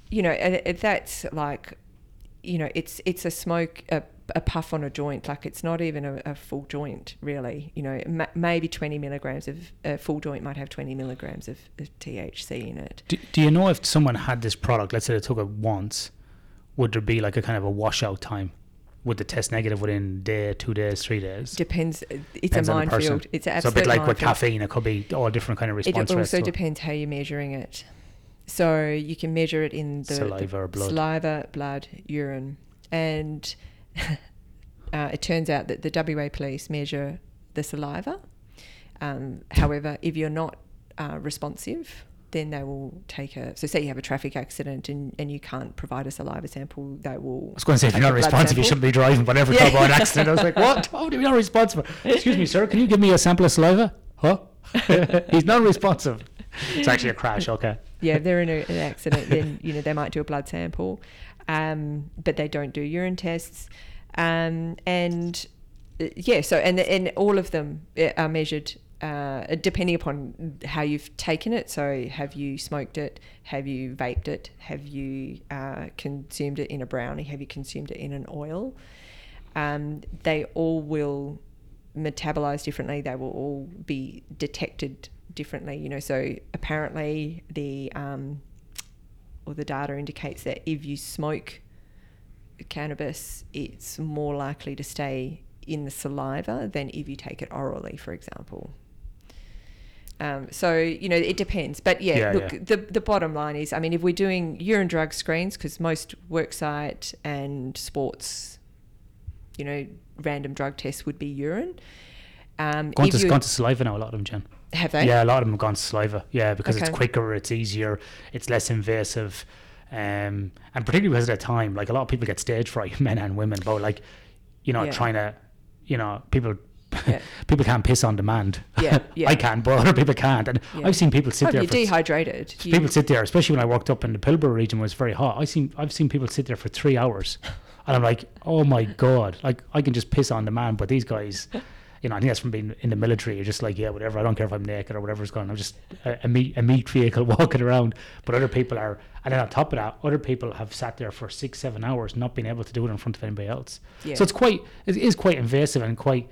you know, and it, that's like, you know, it's it's a smoke, a, a puff on a joint. Like it's not even a, a full joint, really. You know, ma- maybe twenty milligrams of a full joint might have twenty milligrams of, of THC in it. Do, do you know if someone had this product, let's say they took it once, would there be like a kind of a washout time? Would the test negative within day, two days, three days? Depends. It's Depends a on the person. minefield. It's an So a bit like with caffeine, it could be all different kind of It response rates. also it. depends how you're measuring it. So you can measure it in the Saliva the blood. saliva, blood, urine, and uh, it turns out that the WA police measure the saliva. Um, however, if you're not uh, responsive, then they will take a. So, say you have a traffic accident and, and you can't provide a saliva sample, they will. I was going to say, if you're not responsive, you shouldn't be driving. But never Yeah. about an accident. I was like, what? Oh, you're not responsible. Excuse me, sir. Can you give me a sample of saliva? Huh? He's not responsive. It's actually a crash. Okay. yeah, if they're in a, an accident, then you know they might do a blood sample, um, but they don't do urine tests, um, and uh, yeah, so and and all of them uh, are measured uh, depending upon how you've taken it. So, have you smoked it? Have you vaped it? Have you uh, consumed it in a brownie? Have you consumed it in an oil? Um, they all will metabolize differently. They will all be detected differently. You know, so apparently the um, or the data indicates that if you smoke cannabis, it's more likely to stay in the saliva than if you take it orally, for example. Um, so you know it depends, but yeah, Yeah, look, yeah. the the bottom line is, I mean, if we're doing urine drug screens, because most worksite and sports, you know, random drug tests would be urine. Um, if to, going to saliva now, a lot of them, Jen. Have they? Yeah, a lot of them have gone to saliva. Yeah, because it's quicker, it's easier, it's less invasive, um, and particularly because of the time, like a lot of people get stage fright, men and women, but like, you know, Yeah. trying to, you know, people. Yeah. people can't piss on demand. Yeah, yeah. I can, but other people can't. And Yeah. I've seen people sit Oh, there. dehydrated. You- people sit there, especially when I walked up in the Pilbara region, where it's very hot. I seen I've seen people sit there for three hours, and I'm like, oh my god, like I can just piss on demand, but these guys, you know, I think that's from being in the military. You're just like, yeah, whatever. I don't care if I'm naked or whatever's going. on. I'm just a, a meat a meat vehicle walking around. But other people are, and then on top of that, other people have sat there for six seven hours, not being able to do it in front of anybody else. Yeah. So it's quite it is quite invasive and quite.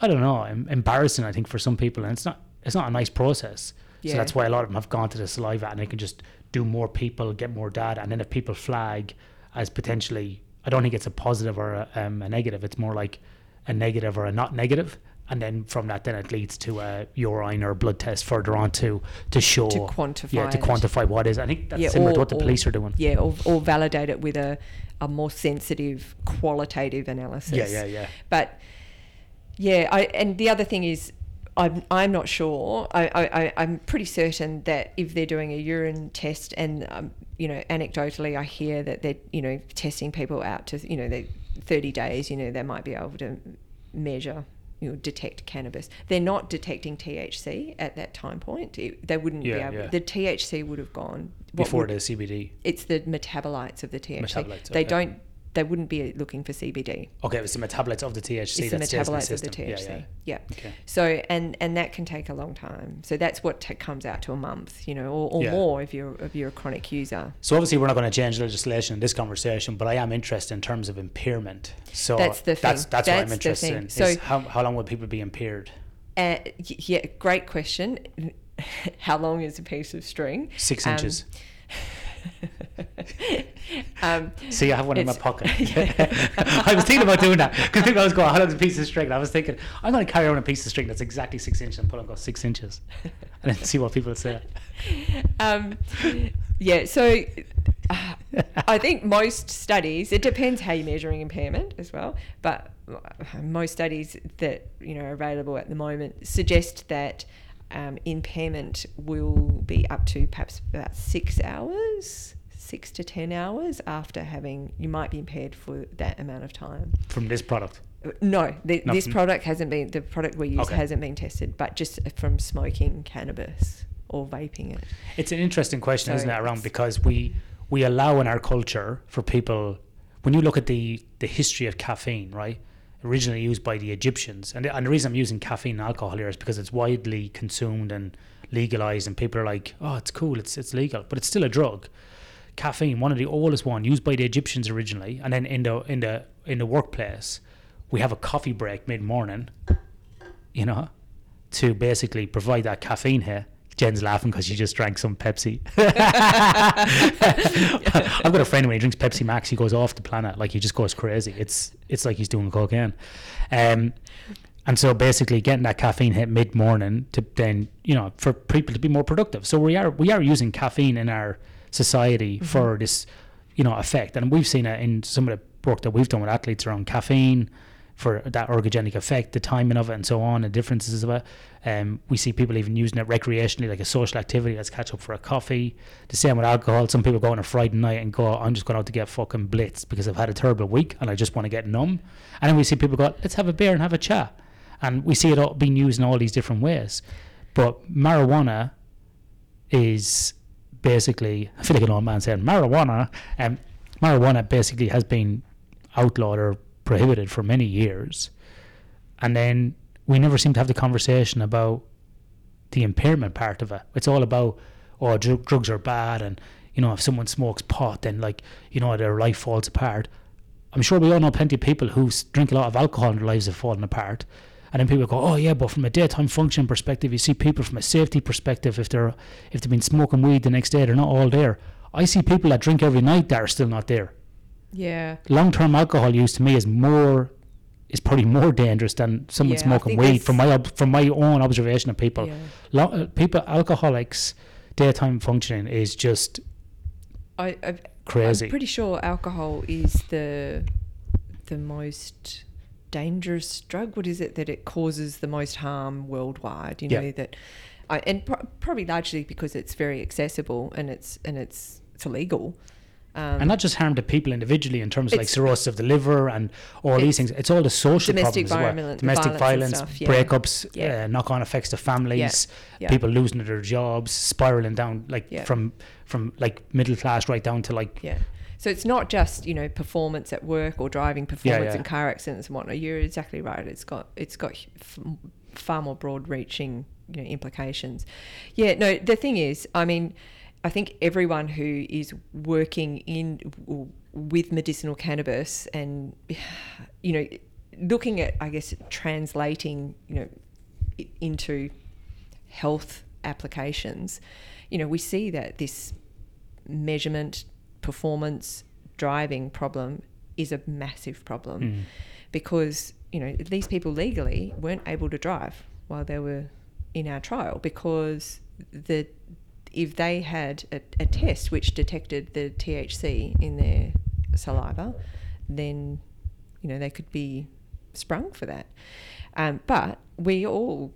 I don't know, em- embarrassing. I think for some people, and it's not. It's not a nice process. Yeah. So that's why a lot of them have gone to the saliva, and they can just do more people, get more data, and then if people flag as potentially, I don't think it's a positive or a, um, a negative. It's more like a negative or a not negative, and then from that, then it leads to a urine or a blood test further on to to show To quantify yeah, to it. quantify what is. I think that's Yeah, similar to what the or- police are doing. yeah, or, or validate it with a, a more sensitive qualitative analysis. yeah, yeah, yeah. But yeah, I and the other thing is, I'm I'm not sure. I, I I'm pretty certain that if they're doing a urine test, and um, you know, anecdotally, I hear that they're you know testing people out to you know they 30 days. You know, they might be able to measure. You know, detect cannabis. They're not detecting THC at that time point. It- they wouldn't be able. yeah. The THC would have gone what Before would- the CBD. it's the metabolites of the THC. Metabolites, They okay. don't. They wouldn't be looking for CBD. Okay, it's the metabolites of the THC It's the metabolites of the. THC. Yeah, yeah. Yeah. Okay. So and and that can take a long time. So that's what ta comes out to a month, you know, or, or Yeah. more if you're if you're a chronic user. So obviously we're not going to change legislation in this conversation, but I am interested in terms of impairment. So That's the That's thing. that's, what I'm interested in. So- how how long would people be impaired? Uh, yeah, great question. How long is a piece of string? Six Um, inches. um, See, I have one in my pocket. I was thinking about doing that because people always go, "How long's a piece of string?" And I was thinking, I'm going to carry on a piece of string that's exactly six inches and put on go six inches, and then see what people say. um, yeah, so uh, I think most studies, it depends how you're measuring impairment as well, but most studies that you know are available at the moment suggest that um, impairment will be up to perhaps about six hours, six to ten hours after having you might be impaired for that amount of time. From this product, No, the, Not this from- product hasn't been the product we use Okay. hasn't been tested, but just from smoking cannabis or vaping it. it's an interesting question, So isn't it? Around because we we allow in our culture for people when you look at the the history of caffeine, right? Originally used by the Egyptians, and the, and the reason I'm using caffeine and alcohol here is because it's widely consumed and legalized, and people are like, "Oh, it's cool, it's it's legal," but it's still a drug. Caffeine, one of the oldest one, used by the Egyptians originally, and then in the in the in the workplace, we have a coffee break mid morning, you know, to basically provide that caffeine here. Jen's laughing because she just drank some Pepsi. I've got a friend when he drinks Pepsi Max, he goes off the planet. Like he just goes crazy. It's it's like he's doing cocaine. Um, and so basically getting that caffeine hit mid morning to then, you know, for people to be more productive. So we are we are using caffeine in our society for this, you know, effect. And we've seen it in some of the work that we've done with athletes around caffeine for that ergogenic effect, the timing of it and so on, and differences of it. Um, we see people even using it recreationally, like a social activity. Let's catch up for a coffee. The same with alcohol. Some people go on a Friday night and go, I'm just going out to get fucking blitzed because I've had a terrible week and I just want to get numb. And then we see people go, let's have a beer and have a chat. And we see it all being used in all these different ways. But marijuana is basically, I feel like an old man saying marijuana. Um, marijuana basically has been outlawed or prohibited for many years. And then we never seem to have the conversation about the impairment part of it. It's all about, oh, dr- drugs are bad. And, you know, if someone smokes pot, then, like, you know, their life falls apart. I'm sure we all know plenty of people who drink a lot of alcohol and their lives have fallen apart. And then people go, oh yeah, but from a daytime function perspective, you see people from a safety perspective, if they're if they've been smoking weed the next day, they're not all there. I see people that drink every night that are still not there. Yeah. Long term alcohol use to me is more is probably more dangerous than someone Yeah, smoking weed from my ob- from my own observation of people. Yeah. Lo- uh, people alcoholics daytime functioning is just I, I, crazy. I'm pretty sure alcohol is the the most dangerous drug. What is it that it causes the most harm worldwide? You know Yeah. that, I, and pro- probably largely because it's very accessible and it's and it's it's illegal. Um, and not just harm to people individually in terms of like cirrhosis of the liver and all these things. It's all the social domestic problems as well. Domestic violence stuff, yeah. breakups, Yeah. uh, knock-on effects to families, Yeah. people losing their jobs, spiraling down like from from like middle class right down to like. So it's not just you know performance at work or driving performance yeah. in car accidents and whatnot. You're exactly right. It's got it's got f- far more broad-reaching you know implications. Yeah. No. The thing is, I mean, I think everyone who is working in with medicinal cannabis and you know looking at I guess translating you know into health applications, you know, we see that this measurement, performance, driving problem is a massive problem mm, because, you know, these people legally weren't able to drive while they were in our trial because the if they had a, a test which detected the THC in their saliva, then you know they could be sprung for that. Um, but we all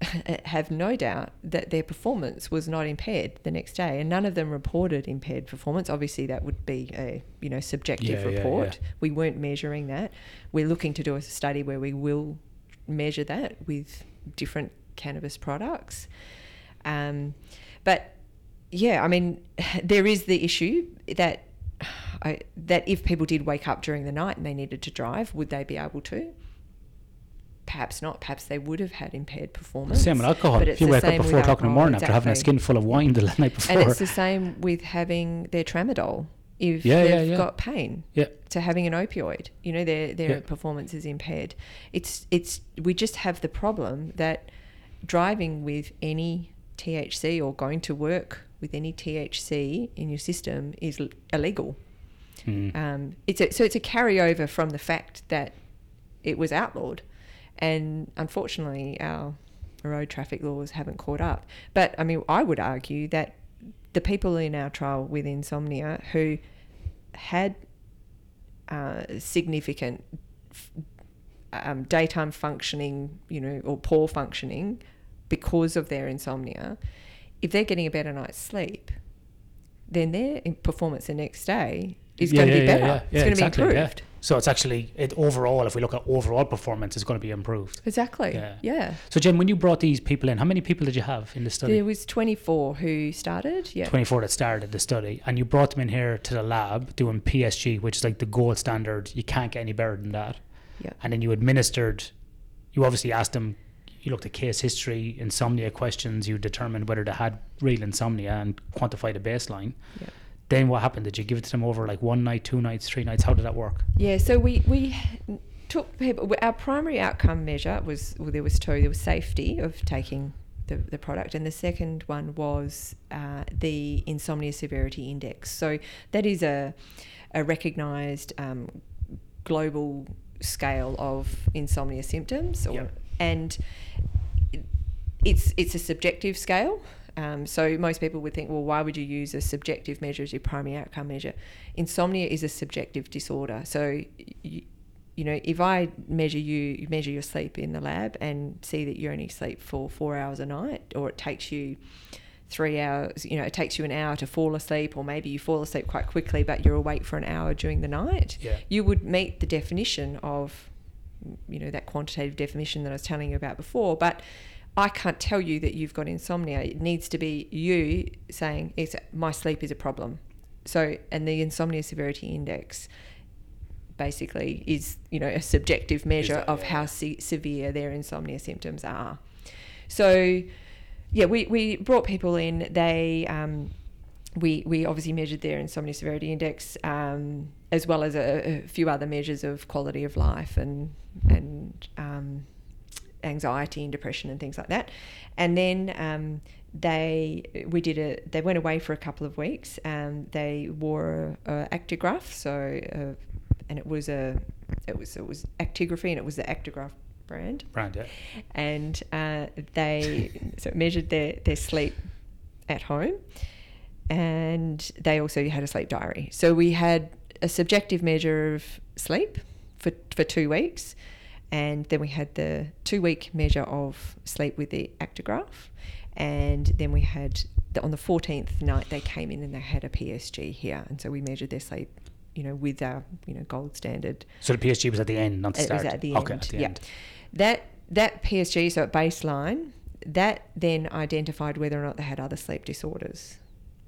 have no doubt that their performance was not impaired the next day, and none of them reported impaired performance. Obviously, that would be a you know subjective Yeah, yeah, report. yeah. We weren't measuring that. We're looking to do a study where we will measure that with different cannabis products. Um, but yeah, I mean, there is the issue that I, that if people did wake up during the night and they needed to drive, would they be able to? Perhaps not. Perhaps they would have had impaired performance. same with alcohol. But If you wake up at four o'clock in the morning after having a skin full of wine the night before, And it's the same with having their tramadol. If Yeah, yeah, they've yeah. got pain, Yeah. to having an opioid, you know, their their Yeah. performance is impaired. It's it's we just have the problem that driving with any THC or going to work with any THC in your system is l- illegal. Mm. Um, it's a, so it's a carryover from the fact that it was outlawed, and unfortunately our road traffic laws haven't caught up. But I mean, I would argue that the people in our trial with insomnia who had uh, significant um, daytime functioning, you know, or poor functioning because of their insomnia, if they're getting a better night's sleep, then their performance the next day is Yeah, going to yeah, be better. yeah. It's going exactly, to be improved. So it's actually it overall. If we look at overall performance, it's going to be improved. Exactly. Yeah. Yeah. So Jen, when you brought these people in, how many people did you have in the study? There was 24 who started. Yeah. 24 that started the study, and you brought them in here to the lab doing PSG, which is like the gold standard. You can't get any better than that. Yeah. And then you administered, you obviously asked them, you looked at case history, insomnia questions, you determined whether they had real insomnia and quantified a baseline. Yeah. Then what happened? Did you give it to them over like one night, two nights, three nights? How did that work? Yeah, so we we took people. Our primary outcome measure was well, there was two. There was safety of taking the, the product, and the second one was uh, the insomnia severity index. So that is a a recognised um, global scale of insomnia symptoms, or, Yep. and it's it's a subjective scale. Um, so most people would think, well, why would you use a subjective measure as your primary outcome measure? Insomnia is a subjective disorder. So, you, you know, if I measure you, measure your sleep in the lab and see that you only sleep for four hours a night, or it takes you three hours, you know, it takes you an hour to fall asleep, or maybe you fall asleep quite quickly, but you're awake for an hour during the night, Yeah. you would meet the definition of, you know, that quantitative definition that I was telling you about before. But I can't tell you that you've got insomnia. It needs to be you saying, it's, my sleep is a problem. So, and the insomnia severity index basically is, you know, a subjective measure that- of yeah, how se- severe their insomnia symptoms are. So, yeah, we, we brought people in. They, um, we, we obviously measured their insomnia severity index um, as well as a, a few other measures of quality of life and, and um, anxiety and depression and things like that. And then um, they we did a they went away for a couple of weeks. Um, they wore a, a actigraph, so uh, and it was a it was it was actigraphy and it was the actigraph brand Brand, yeah. and uh, they so it measured their, their sleep at home and they also had a sleep diary so we had a subjective measure of sleep for, for two weeks and then we had the two week measure of sleep with the actigraph, and then we had the, on the 14th night they came in and they had a PSG here, and so we measured their sleep. You know, with our you know gold standard So the PSG was at the end, not the it start. was at the okay, end. at the yeah. end. That that PSG, so at baseline, that then identified whether or not they had other sleep disorders.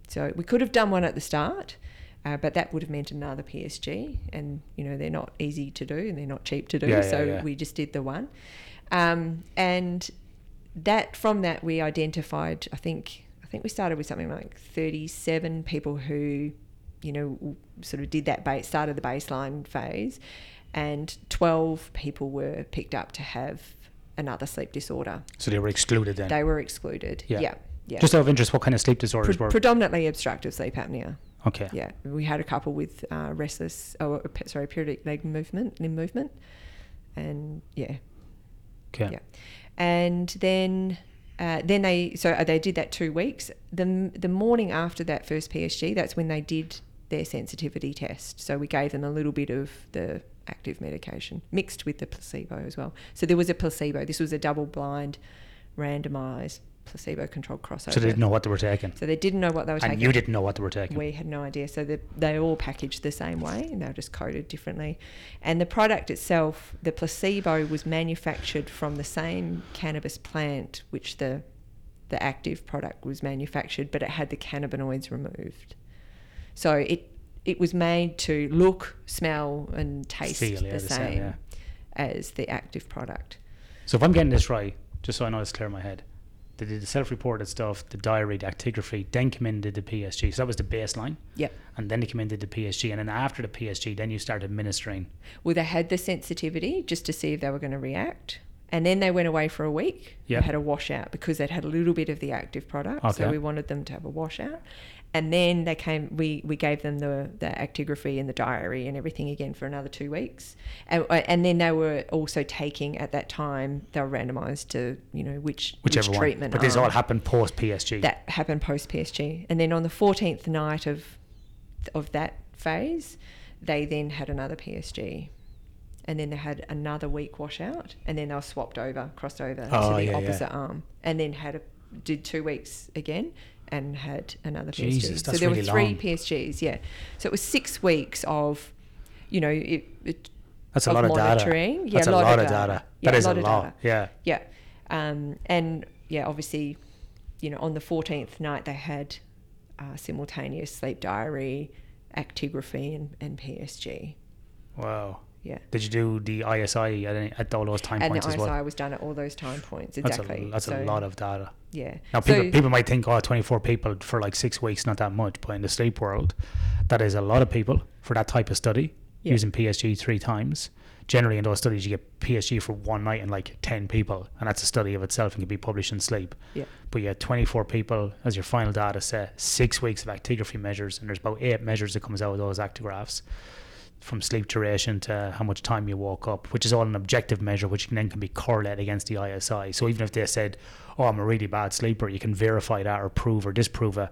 So we could have done one at the start, uh, but that would have meant another PSG, and you know they're not easy to do and they're not cheap to do. Yeah, so yeah. we just did the one, um, and that from that we identified. I think I think we started with something like thirty-seven people who, you know, sort of did that base started the baseline phase, and twelve people were picked up to have another sleep disorder. So they were excluded then. They were excluded. Yeah. Yeah. Yeah. Just out of interest, what kind of sleep disorders Pre- were? predominantly obstructive sleep apnea. Okay. Yeah, we had a couple with uh, restless, oh, uh, sorry, periodic leg movement, limb movement, and yeah, Okay. yeah, and then uh, then they so uh, they did that two weeks. The the morning after that first PSG, that's when they did their sensitivity test. So we gave them a little bit of the active medication mixed with the placebo as well. So there was a placebo. This was a double blind, randomized placebo controlled crossover. So they didn't know what they were taking. So they didn't know what they were And taking. you didn't know what they were taking. We had no idea. So the, they all packaged the same way and they were just coded differently. And the product itself, the placebo, was manufactured from the same cannabis plant which the the active product was manufactured, but it had the cannabinoids removed. So it it was made to look, smell, and taste Feel, yeah, the, the same, same yeah. as the active product. So if I'm getting this right, just so I know it's clear in my head, they did the self-reported stuff, the diary, the actigraphy, then came in and did the PSG. So that was the baseline. Yep. And then they came in and did the PSG. And then after the PSG, then you started administering. Well, they had the sensitivity just to see if they were going to react. And then they went away for a week. Yeah. They had a washout because they'd had a little bit of the active product. Okay. So we wanted them to have a washout. And then they came, we, we gave them the, the actigraphy and the diary and everything again for another two weeks. And, uh, and then they were also taking, at that time, they were randomized to, you know, which, Whichever which one. treatment. But this all happened post PSG. That happened post PSG. And then on the 14th night of of that phase, they then had another PSG. And then they had another week washout, and then they were swapped over, crossed over Oh, to the yeah, yeah. opposite arm, and then had a, did two weeks again, and had another Jesus, PSG. so there really were three long. PSGs, yeah. So it was six weeks of, you know, it, it, That's a of lot of data. monitoring. Yeah, That's a a lot lot of data. data. That Yeah, is a lot lot. data. Yeah. yeah. Um, and yeah, obviously, you know, on the 14th night, they had uh, simultaneous sleep diary, actigraphy, and, and PSG. Wow. Yeah. Did you do the ISI at, any, at all those time And the points as ISI well? was done at all those time points. That's, Exactly. a, that's So, a lot of data. Yeah. Now, people, So- people might think, oh, 24 people for like six weeks, not that much. But in the sleep world, that is a lot of people for that type of study Yeah. using PSG three times. Generally, in those studies, you get PSG for one night and like 10 people. And that's a study of itself and can be published in Sleep. Yeah. But you had 24 people as your final data set, six weeks of actigraphy measures, and there's about eight measures that comes out of those actigraphs from sleep duration to how much time you woke up, which is all an objective measure, which then can be correlated against the ISI. So even if they said, "Oh, I'm a really bad sleeper," you can verify that or prove or disprove it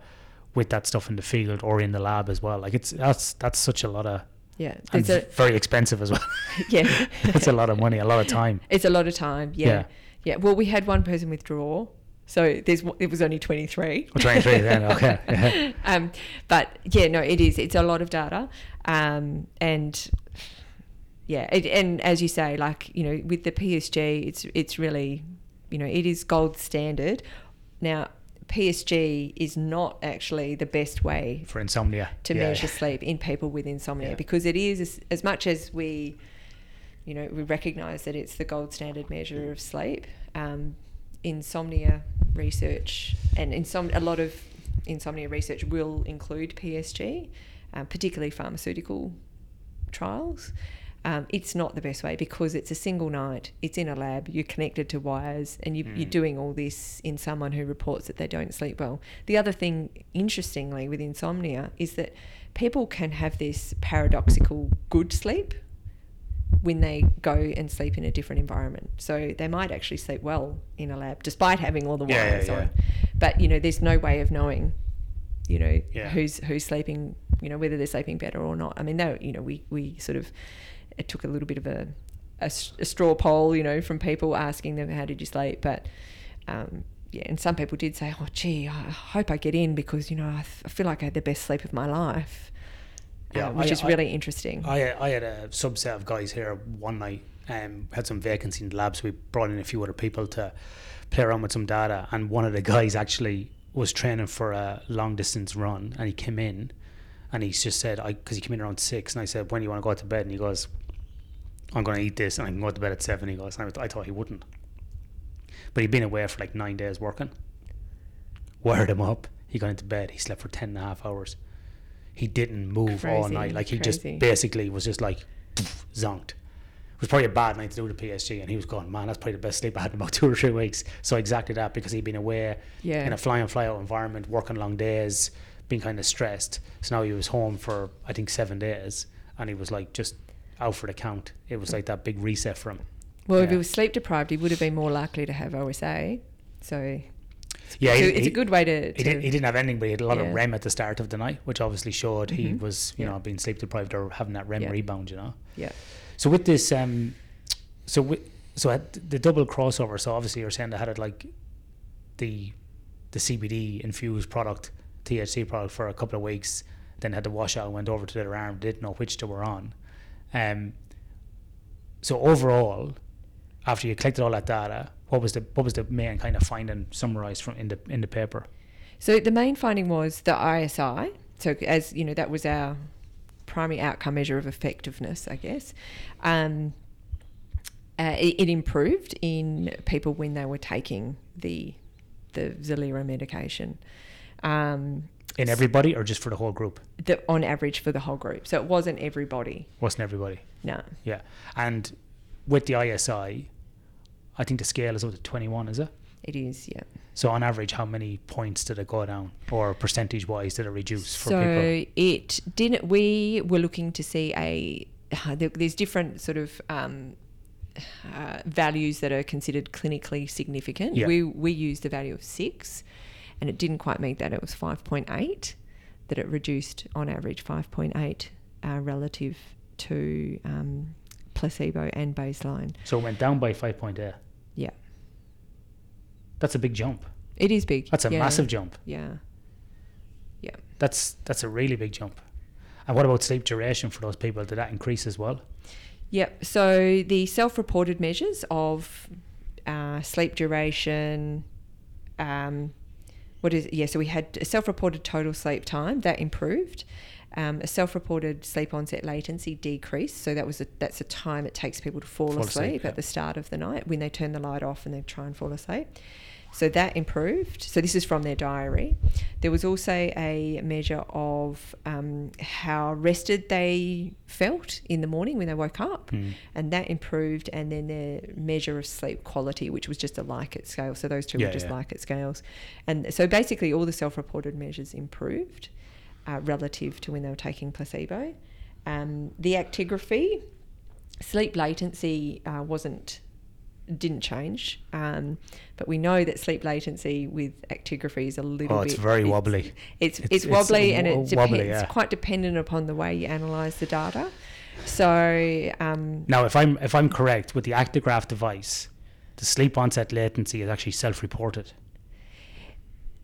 with that stuff in the field or in the lab as well. Like it's that's that's such a lot of Yeah. There's a, very expensive as well. yeah. it's a lot of money, a lot of time. It's a lot of time. Yeah. Yeah. yeah. Well, we had one person withdraw. So there's it was only 23. Oh, 23 then, okay. Yeah. um, but yeah, no, it is. It's a lot of data, um, and yeah, it, and as you say, like you know, with the PSG, it's it's really, you know, it is gold standard. Now, PSG is not actually the best way For insomnia. to Yeah. measure sleep in people with insomnia Yeah. because it is as, as much as we you know we recognize that it's the gold standard measure of sleep um, insomnia research and insom- a lot of insomnia research will include PSG um, particularly pharmaceutical trials um, it's not the best way because it's a single night it's in a lab you're connected to wires and you, you're Mm. doing all this in someone who reports that they don't sleep well the other thing interestingly with insomnia is that people can have this paradoxical good sleep when they go and sleep in a different environment so they might actually sleep well in a lab despite having all the Yeah, yeah, wires yeah. on but you know there's no way of knowing you know Yeah. who's who's sleeping you know whether they're sleeping better or not i mean though you know we we sort of it took a little bit of a a straw poll, you know, from people asking them how did you sleep, but um, yeah, and some people did say, "Oh, gee, I hope I get in because you know I feel like I had the best sleep of my life," Yeah, uh, which I- is I- really interesting. I I had a subset of guys here one night. Um, had some vacancy in the lab, so We brought in a few other people to play around with some data, and one of the guys actually was training for a long distance run, and he came in, and he just said, "I," because he came in around six, and I said, "When do you want to go out to bed?" And he goes, "I'm going to eat this, and I can go to bed at 7. He goes, and I, was- I thought he wouldn't, but he'd been away for like nine days working. Wired him up. He got into bed. He slept for 10 and a half hours. He didn't move all night. Like he just basically was just like zonked. It was probably a bad night to do the PSG, and he was going, man, that's probably the best sleep I had in about two or three weeks. So exactly that because he'd been away Yeah. in a fly in fly out environment, working long days, being kind of stressed. So now he was home for I think seven days, and he was like just out for the count. It was like that big reset for him. well, if he was sleep deprived, he would have been more likely to have OSA. So Yeah, so he- it's he- a good way to. He, to did, he didn't have anything, but he had a lot Yeah. of REM at the start of the night, which obviously showed he Mhm. was, you Yeah. know, being sleep deprived or having that REM Yeah. rebound, you know. yeah. So with this, um, so with, so at the double crossover. So obviously you're saying they had it like the the CBD infused product, THC product for a couple of weeks, then had the washout and went over to their arm. Didn't know which they were on. Um. So overall, after you collected all that data, what was the what was the main kind of finding summarized from in the in the paper? So the main finding was the ISI. So as you know, that was our primary outcome measure of effectiveness, I guess. Um, uh, it, it improved in people when they were taking the the Zelira medication. Um, In everybody or just for the whole group? the, on average for the whole group. So it wasn't everybody. Wasn't everybody? No. Yeah. And with the ISI, I think the scale is up to 21, is it? It is, yeah. So on average, how many points did it go down, or percentage wise did it reduce for so people? it didn't. We were looking to see a. There's different sort of um, uh, values that are considered clinically significant. Yeah. We we used the value of six, and it didn't quite meet that. It was five point eight. That it reduced on average five point eight uh, relative to um, placebo and baseline. So it went down by 5.8. Yeah, That's a big jump. it is big. That's a Yeah. massive jump. Yeah. Yeah. That's that's a really big jump. And what about sleep duration for those people? Did that increase as well? Yep. So the self-reported measures of uh, sleep duration, um, what is yeah? So we had a self-reported total sleep time that improved. Um, a self-reported sleep onset latency decreased. So that was a, that's the time it takes people to fall, Fall asleep, asleep, yeah. at the start of the night when they turn the light off and they try and fall asleep. So that improved. So this is from their diary. There was also a measure of um, how rested they felt in the morning when they woke up, Mm. and that improved. And then their measure of sleep quality, which was just a Likert scale. So those two Yeah, were just yeah. Likert scales, and so basically all the self-reported measures improved uh, relative to when they were taking placebo. Um, the actigraphy, sleep latency uh, wasn't didn't change, um, but we know that sleep latency with actigraphy is a little bit. Oh, bit. it's very wobbly. It's, It's- it's, it's wobbly and it depends. wobbly, yeah. It's quite dependent upon the way you analyze the data. So um, Now, if I'm if I'm correct with the Actigraph device, the sleep onset latency is actually self-reported.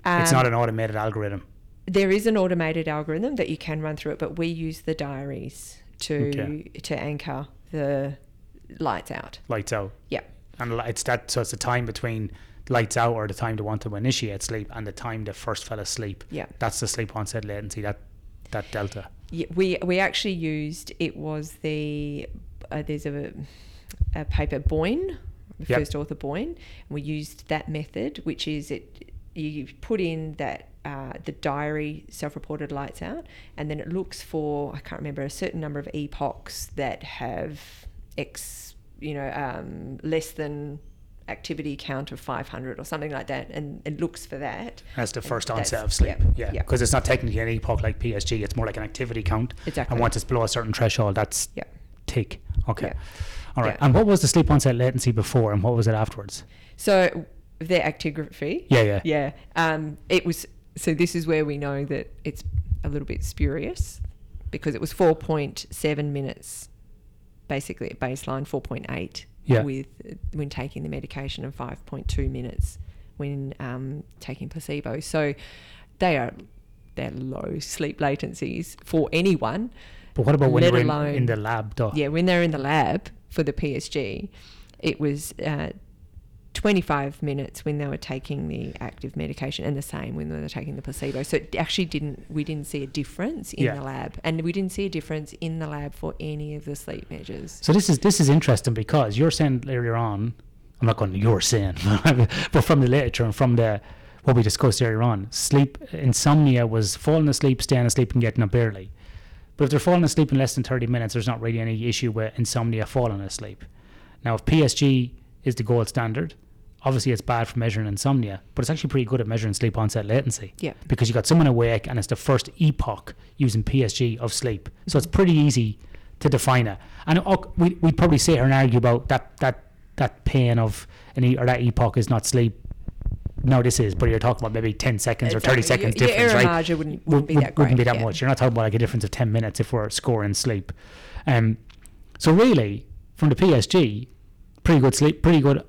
it's um, not an automated algorithm. There is an automated algorithm that you can run through it, but we use the diaries to Okay. to anchor the lights out. Lights out. Yeah. And it's that so it's the time between lights out or the time they want to initiate sleep and the time they first fell asleep. Yeah. That's the sleep onset latency. That that delta. Yeah, we we actually used it was the uh, there's a a paper Boyne, the Yep. first author Boyne, and we used that method, which is it you put in that uh, the diary self-reported lights out, and then it looks for I can't remember a certain number of epochs that have x you know um, less than activity count of 500 or something like that and it looks for that as the first that's- onset of sleep. yeah, Yeah. yeah. Because it's not technically an epoch like PSG. It's more like an activity count. Exactly. And once it's below a certain threshold, that's yeah tick. Okay. Yeah. All right. Yeah. And what was the sleep onset latency before and what was it afterwards? so their actigraphy Yeah, yeah. Yeah. Um, it was so this is where we know that it's a little bit spurious because it was 4.7 minutes basically at baseline 4.8 Yeah. with when taking the medication and 5.2 minutes when um, taking placebo. So they are they're low sleep latencies for anyone. But what about when you're in, in the lab, though? Yeah, when they're in the lab for the PSG, it was uh, 25 minutes when they were taking the active medication and the same when they were taking the placebo. So it actually didn't, we didn't see a difference in Yeah. the lab. And we didn't see a difference in the lab for any of the sleep measures. So this is this is interesting because you're saying earlier on, I'm not going to you're saying, but from the literature and from the what we discussed earlier on, sleep insomnia was falling asleep, staying asleep, and getting up early. But if they're falling asleep in less than 30 minutes, there's not really any issue with insomnia falling asleep. Now, if PSG is the gold standard, obviously it's bad for measuring insomnia, but it's actually pretty good at measuring sleep onset latency Yeah. because you got someone awake and it's the first epoch using PSG of sleep. So it's pretty easy to define it. And uh, we, we'd probably sit here and argue about that that that pain of an e- or that epoch is not sleep. No, this is, but you're talking about maybe 10 seconds or 30 seconds Your- difference, your right? wouldn't, Would- wouldn't be would- that. Wouldn't be that yeah. much. You're not talking about like a difference of 10 minutes if we're scoring sleep. Um, so really, from the PSG, pretty good sleep, pretty good.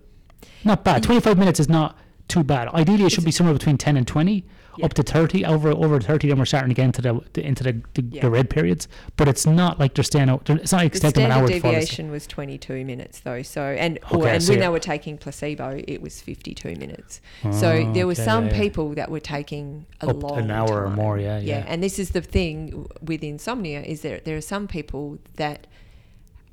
Not bad. 25 minutes is not too bad. Ideally, it should be somewhere between 10 and 20, Yeah. up to 30. Over over 30, then we're starting to get into the, into the, the, Yeah. the red periods. But it's not like they're staying out. It's not like The it's an hour standard deviation was 22 minutes though. So and Okay, and when it. they were taking placebo, it was 52 minutes. so Oh, there were okay, some yeah, people that were taking a Up long an hour or more, yeah, yeah. And this is the thing with insomnia is that there are some people that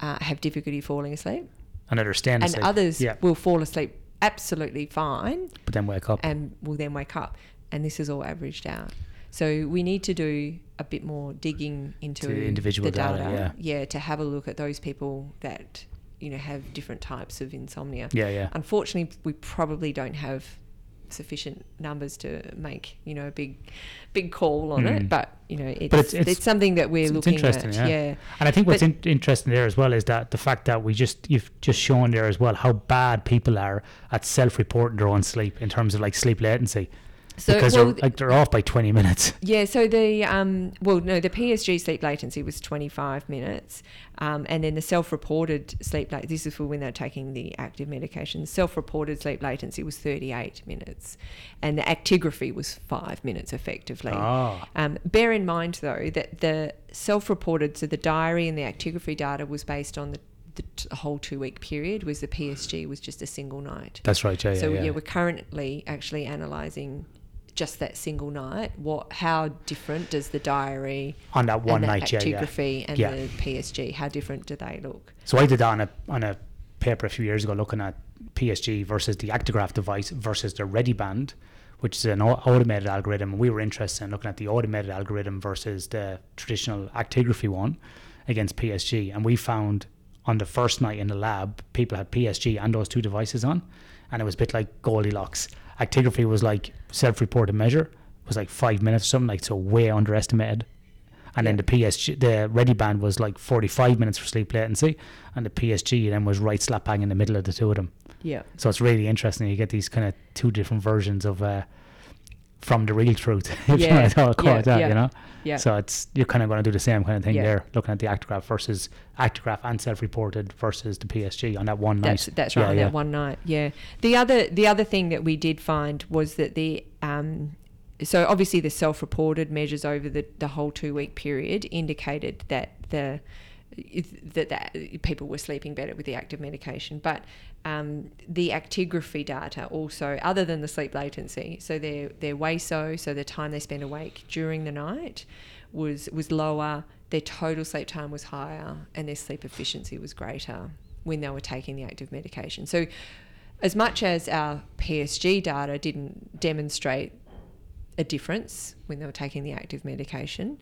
uh, have difficulty falling asleep, And they're and asleep. others Yeah. will fall asleep absolutely fine But then wake up. and will then wake up. And this is all averaged out. So we need to do a bit more digging into To the individual the data, data, yeah, to have a look at those people that you know have different types of insomnia. yeah, yeah. Unfortunately, we probably don't have sufficient numbers to make you know a big, big call on Mm. it. But you know, it's it's- it's, it's- something that we're looking interesting, at. yeah. And I think what's in, interesting there as well is that the fact that we just you've just shown there as well how bad people are at self-reporting their own sleep in terms of like sleep latency So, because well, they're like they're off by 20 minutes. Yeah, so the um, well, no, the PSG sleep latency was 25 minutes, um, and then the self-reported sleep late. This is for when they're taking the active medication. Self-reported sleep latency was 38 minutes, and the actigraphy was five minutes effectively. Ah, Um, bear in mind though that the self-reported, so the diary and the actigraphy data was based on the, the t- whole two-week period, whereas the PSG was just a single night. that's right. Yeah, So yeah, yeah, yeah. we're currently actually analysing just that single night. What, how different does the diary on that one and the night, yeah, yeah. actigraphy and Yeah. the PSG, how different do they look? So I did that on a on a paper a few years ago, looking at PSG versus the Actigraph device versus the ReadyBand, which is an automated algorithm. We were interested in looking at the automated algorithm versus the traditional actigraphy one against PSG, and we found on the first night in the lab, people had PSG and those two devices on, and it was a bit like Goldilocks. Actigraphy was like self-reported measure was like five minutes or something like so way underestimated and then the PSG, the Ready Band was like 45 minutes for sleep latency, and the PSG then was right slap bang in the middle of the two of them. Yeah. So it's really interesting. You get these kind of two different versions of uh, from the real truth, if you want to call yeah, it that, yeah, you know. Yeah. So it's you're kind of going to do the same kind of thing Yeah. there, looking at the actograph versus actograph and self-reported versus the PSG on that one night. that's Yeah, right. on yeah. That one night, yeah. The other the other thing that we did find was that the um, so obviously the self-reported measures over the, the whole two week period indicated that the that, that people were sleeping better with the active medication, but um, the actigraphy data also, other than the sleep latency, so their their WASO, so the time they spend awake during the night, was was lower. Their total sleep time was higher, and their sleep efficiency was greater when they were taking the active medication. So, as much as our PSG data didn't demonstrate a difference when they were taking the active medication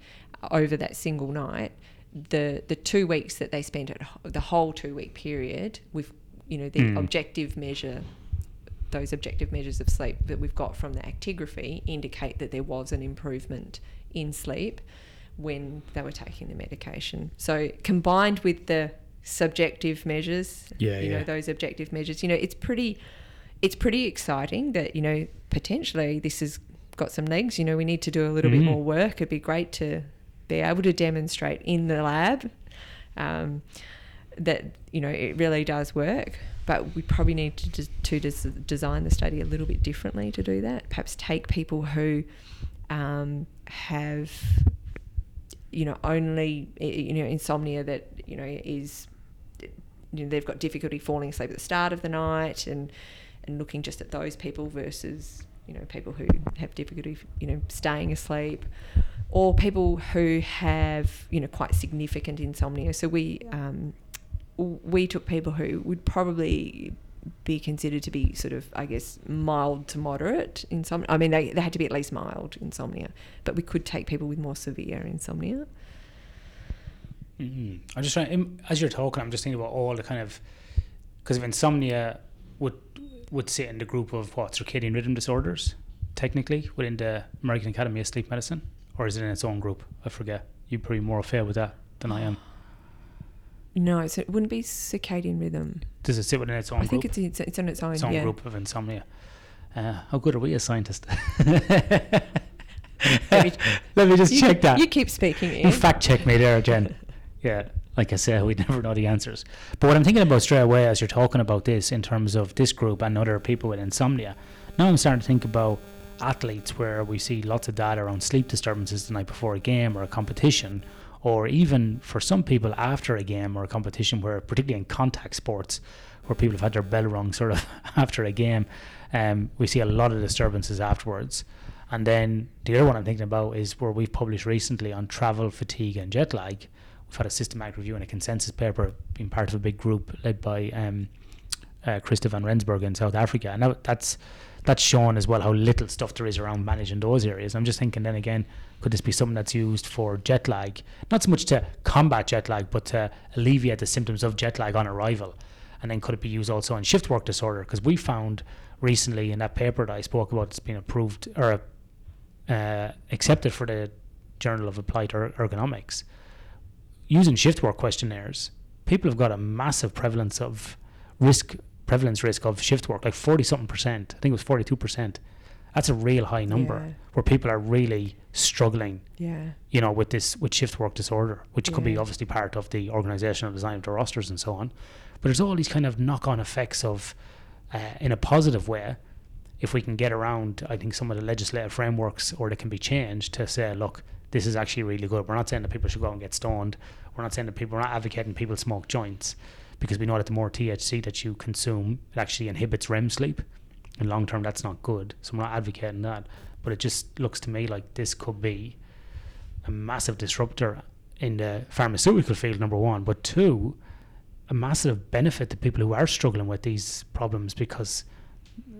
over that single night, the the two weeks that they spent at the whole two week period with you know the Mm. objective measure those objective measures of sleep that we've got from the actigraphy indicate that there was an improvement in sleep when they were taking the medication. So combined with the subjective measures, Yeah, you yeah. know those objective measures, you know it's pretty it's pretty exciting that you know potentially this has got some legs. You know we need to do a little Mhm. bit more work. It'd be great to be able to demonstrate in the lab. Um, that you know it really does work. But we probably need to to des- design the study a little bit differently to do that. Perhaps take people who um, have you know only you know insomnia that you know is you know they've got difficulty falling asleep at the start of the night and and looking just at those people versus you know people who have difficulty you know staying asleep or people who have you know quite significant insomnia. So we um, we took people who would probably be considered to be sort of, I guess, mild to moderate insomnia. I mean, they, they had to be at least mild insomnia, but we could take people with more severe insomnia. Mm-hmm. I'm just trying. As you're talking, I'm just thinking about all the kind of because if insomnia would would sit in the group of what circadian rhythm disorders, technically within the American Academy of Sleep Medicine, or is it in its own group? I forget. You're probably more affair with that than I am. No, so it wouldn't be circadian rhythm. Does it sit within its own I think group? it's, it's it's on its own. its own yeah. group of insomnia. Uh, how good are we as scientists? Let me- Let me just You, check that. you keep speaking, You fact check me there, Jen. Yeah, like I said, we never know the answers. But what I'm thinking about straight away as you're talking about this in terms of this group and other people with insomnia, now I'm starting to think about athletes where we see lots of data around sleep disturbances the night before a game or a competition, or even for some people after a game or a competition, where particularly in contact sports, where people have had their bell rung sort of after a game, um, we see a lot of disturbances afterwards. And then the other one I'm thinking about is where we've published recently on travel, fatigue, and jet lag. We've had a systematic review and a consensus paper, being part of a big group led by um, uh, van Rensburg in South Africa. And that, that's that's shown as well how little stuff there is around managing those areas. I'm just thinking then again, could this be something that's used for jet lag? Not so much to combat jet lag, but to alleviate the symptoms of jet lag on arrival. And then could it be used also in shift work disorder? Because we found recently in that paper that I spoke about, it's been approved or uh, accepted for the Journal of Applied er- Ergonomics. Using shift work questionnaires, people have got a massive prevalence of risk, prevalence risk of shift work, like 40 something percent. I think it was 42 percent. That's a real high number Yeah. where people are really struggling, Yeah. you know, with this, with shift work disorder, which could be obviously part of the organizational design of the rosters and so on. But there's all these kind of knock on effects of, uh, in a positive way, if we can get around, I think, some of the legislative frameworks or they can be changed to say, look, this is actually really good. We're not saying that people should go and get stoned. We're not saying that people, we're not advocating people smoke joints because we know that the more THC that you consume, it actually inhibits REM sleep. In long term, that's not good. So I'm not advocating that. But it just looks to me like this could be a massive disruptor in the pharmaceutical field, number one. But two, a massive benefit to people who are struggling with these problems because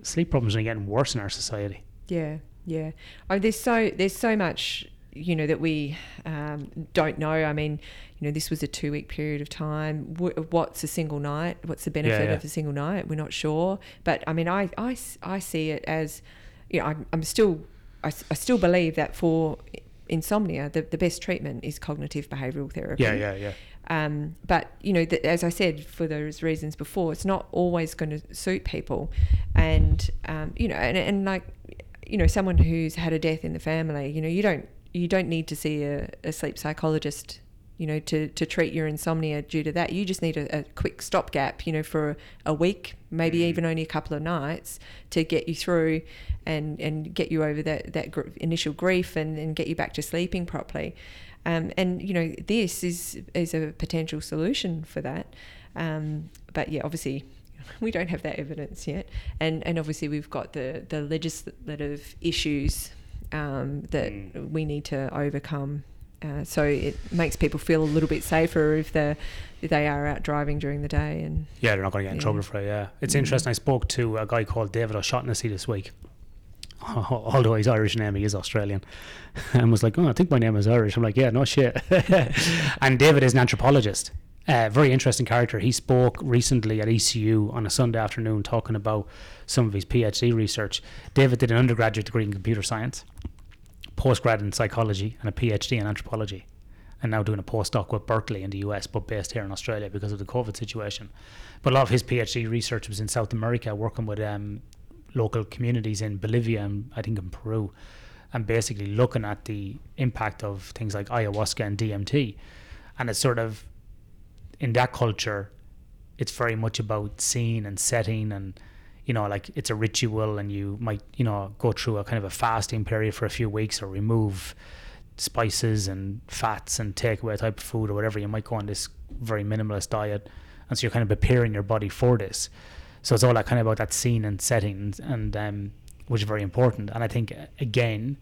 sleep problems are getting worse in our society. Yeah, yeah. Oh, there's so there's so much you know that we um, don't know. I mean, you know, this was a two week period of time. What's a single night? What's the benefit yeah. of a single night? We're not sure. But I mean, I I, I see it as, you know, I'm, I'm still I, I still believe that for insomnia, the, the best treatment is cognitive behavioural therapy. Yeah, yeah, yeah. Um, but you know, th- as I said, for those reasons before, it's not always going to suit people, and um, you know, and, and like you know, someone who's had a death in the family, you know, you don't you don't need to see a, a sleep psychologist, you know, to to treat your insomnia due to that. You just need a, a quick stopgap, you know, for a week, maybe even only a couple of nights, to get you through and and get you over that that gr- initial grief and, and get you back to sleeping properly. Um, and you know this is is a potential solution for that. Um, but yeah, obviously we don't have that evidence yet, and and obviously we've got the the legislative issues um, that Mm. we need to overcome. Uh, so it makes people feel a little bit safer if they they are out driving during the day and Yeah, they're not going to get in Yeah. trouble for it. Yeah, it's Mm. interesting. I spoke to a guy called David O'Shaughnessy this week. Although he's Irish name, he is Australian, and was like, "Oh, I think my name is Irish." I'm like, "Yeah, no shit." and David is an anthropologist. Uh, very interesting character. He spoke recently at ECU on a Sunday afternoon talking about some of his PhD research. David did an undergraduate degree in computer science, postgrad in psychology, and a PhD in anthropology and now doing a postdoc with Berkeley in the US, but based here in Australia because of the COVID situation. But a lot of his PhD research was in South America, working with um, local communities in Bolivia and I think in Peru, and basically looking at the impact of things like ayahuasca and DMT. And it's sort of in that culture, it's very much about scene and setting and you know like it's a ritual and you might you know go through a kind of a fasting period for a few weeks or remove spices and fats and take away type of food or whatever. You might go on this very minimalist diet. And so you're kind of preparing your body for this. So it's all that kind of about that scene and setting and um, which is very important. And i think again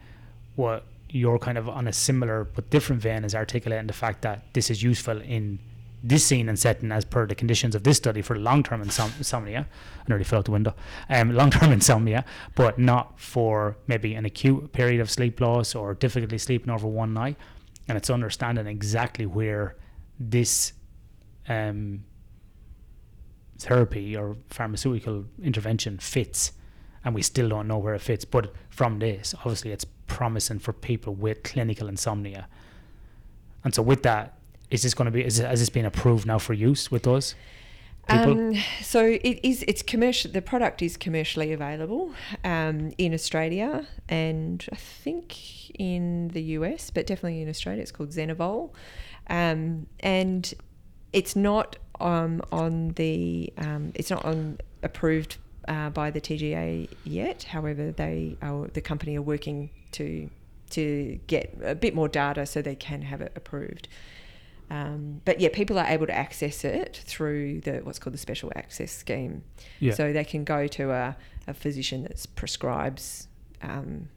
what you're kind of on a similar but different vein is articulating the fact that this is useful in this scene and setting as per the conditions of this study for long-term insom- insomnia. I nearly fell out the window. Um, long-term insomnia, but not for maybe an acute period of sleep loss or difficulty sleeping over one night. And it's understanding exactly where this um, therapy or pharmaceutical intervention fits, and we still don't know where it fits. But from this, obviously, it's promising for people with clinical insomnia. And so, with that, is this going to be is has this been approved now for use with those? Um, so it is. It's commercial. The product is commercially available um, in Australia and I think in the US, but definitely in Australia. It's called Zenivol, um, and it's not um, on the. Um, it's not on approved uh, by the TGA yet. However, they are, the company are working to to get a bit more data so they can have it approved. Um, but yeah, people are able to access it through the what's called the special access scheme. Yeah. So they can go to a, a physician that prescribes um,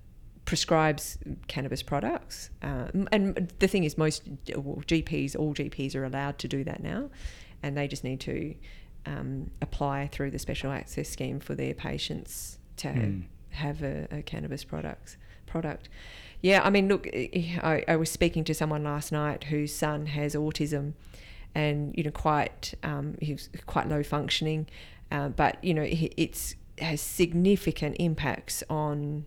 prescribes cannabis products. Um, and the thing is, most well, GPs, all GPs are allowed to do that now, and they just need to um, apply through the special access scheme for their patients to Mm. have a, a cannabis products product. Yeah, I mean, look, I, I was speaking to someone last night whose son has autism, and you know, quite um, he's quite low functioning, uh, but you know, it's has significant impacts on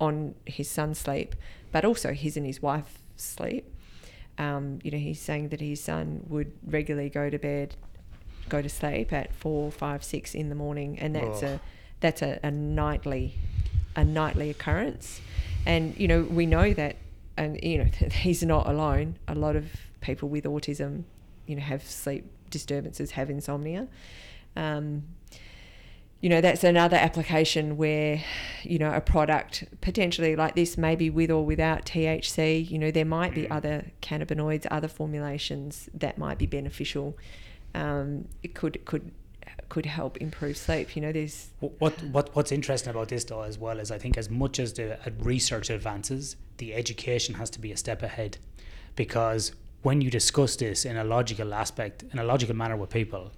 on his son's sleep, but also his and his wife's sleep. Um, you know, he's saying that his son would regularly go to bed, go to sleep at four, five, six in the morning, and that's Oh. a that's a, a nightly a nightly occurrence. And you know, we know that, and you know, he's not alone. A lot of people with autism, you know, have sleep disturbances, have insomnia. Um, you know, that's another application where, you know, a product potentially like this, maybe with or without THC, you know, there might be other cannabinoids, other formulations that might be beneficial. Um, it could could could help improve sleep. You know, there's What what what's interesting about this though as well is I think as much as the uh, research advances, the education has to be a step ahead, because when you discuss this in a logical aspect, in a logical manner with people,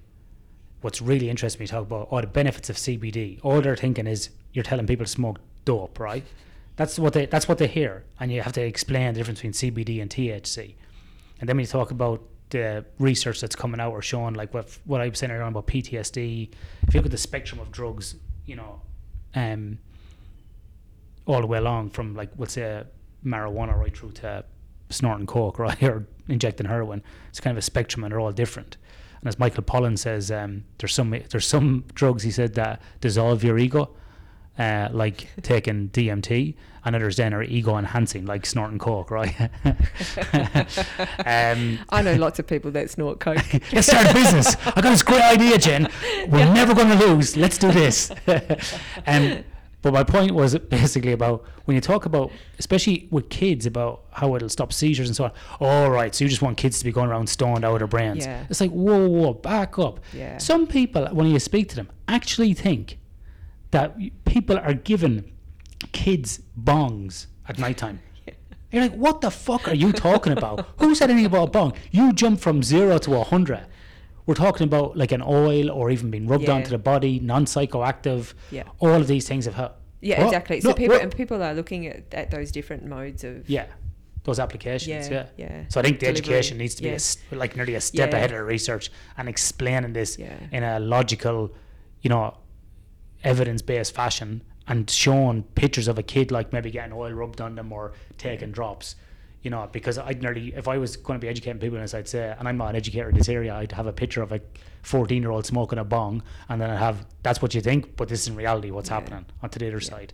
what's really interesting you talk about all the benefits of CBD, all they're thinking is you're telling people to smoke dope, right? That's what they that's what they hear, and you have to explain the difference between CBD and THC. And then when you talk about the research that's coming out or showing like what what I was saying earlier about PTSD, if you look at the spectrum of drugs, you know, um, all the way along from like let's say marijuana right through to snorting coke, right, or injecting heroin, it's kind of a spectrum and they're all different. And as Michael Pollan says, um, there's some there's some drugs he said that dissolve your ego, uh, like taking DMT, and others then are ego enhancing, like snorting coke, right? um, I know lots of people that snort coke. Let's start a business. I got this great idea, Jen. We're never going to lose. Let's do this. um, but my point was basically about when you talk about, especially with kids, about how it'll stop seizures and so on. All right, so you just want kids to be going around stoned out of their brains. Yeah. It's like whoa, whoa, back up. Yeah. Some people, when you speak to them, actually think that people are giving kids bongs at nighttime. You're like, what the fuck are you talking about? Who said anything about a bong? You jump from zero to a hundred. We're talking about like an oil or even being rubbed Yeah. onto the body, non-psychoactive. Yeah. All of these things have helped. Yeah, What? exactly. So Look, people and people are looking at, at those different modes of Yeah, those applications. Yeah, Yeah, yeah. So I think the Delivery, education needs to be a yeah. like nearly a step Yeah. ahead of the research and explaining this Yeah. in a logical, you know, evidence-based fashion and showing pictures of a kid like maybe getting oil rubbed on them or taking drops. You know, because I'd nearly, if I was going to be educating people in this, I'd say, and I'm not an educator in this area, I'd have a picture of a 14 year old smoking a bong, and then I'd have, that's what you think, but this is in reality what's Yeah. happening onto the other side.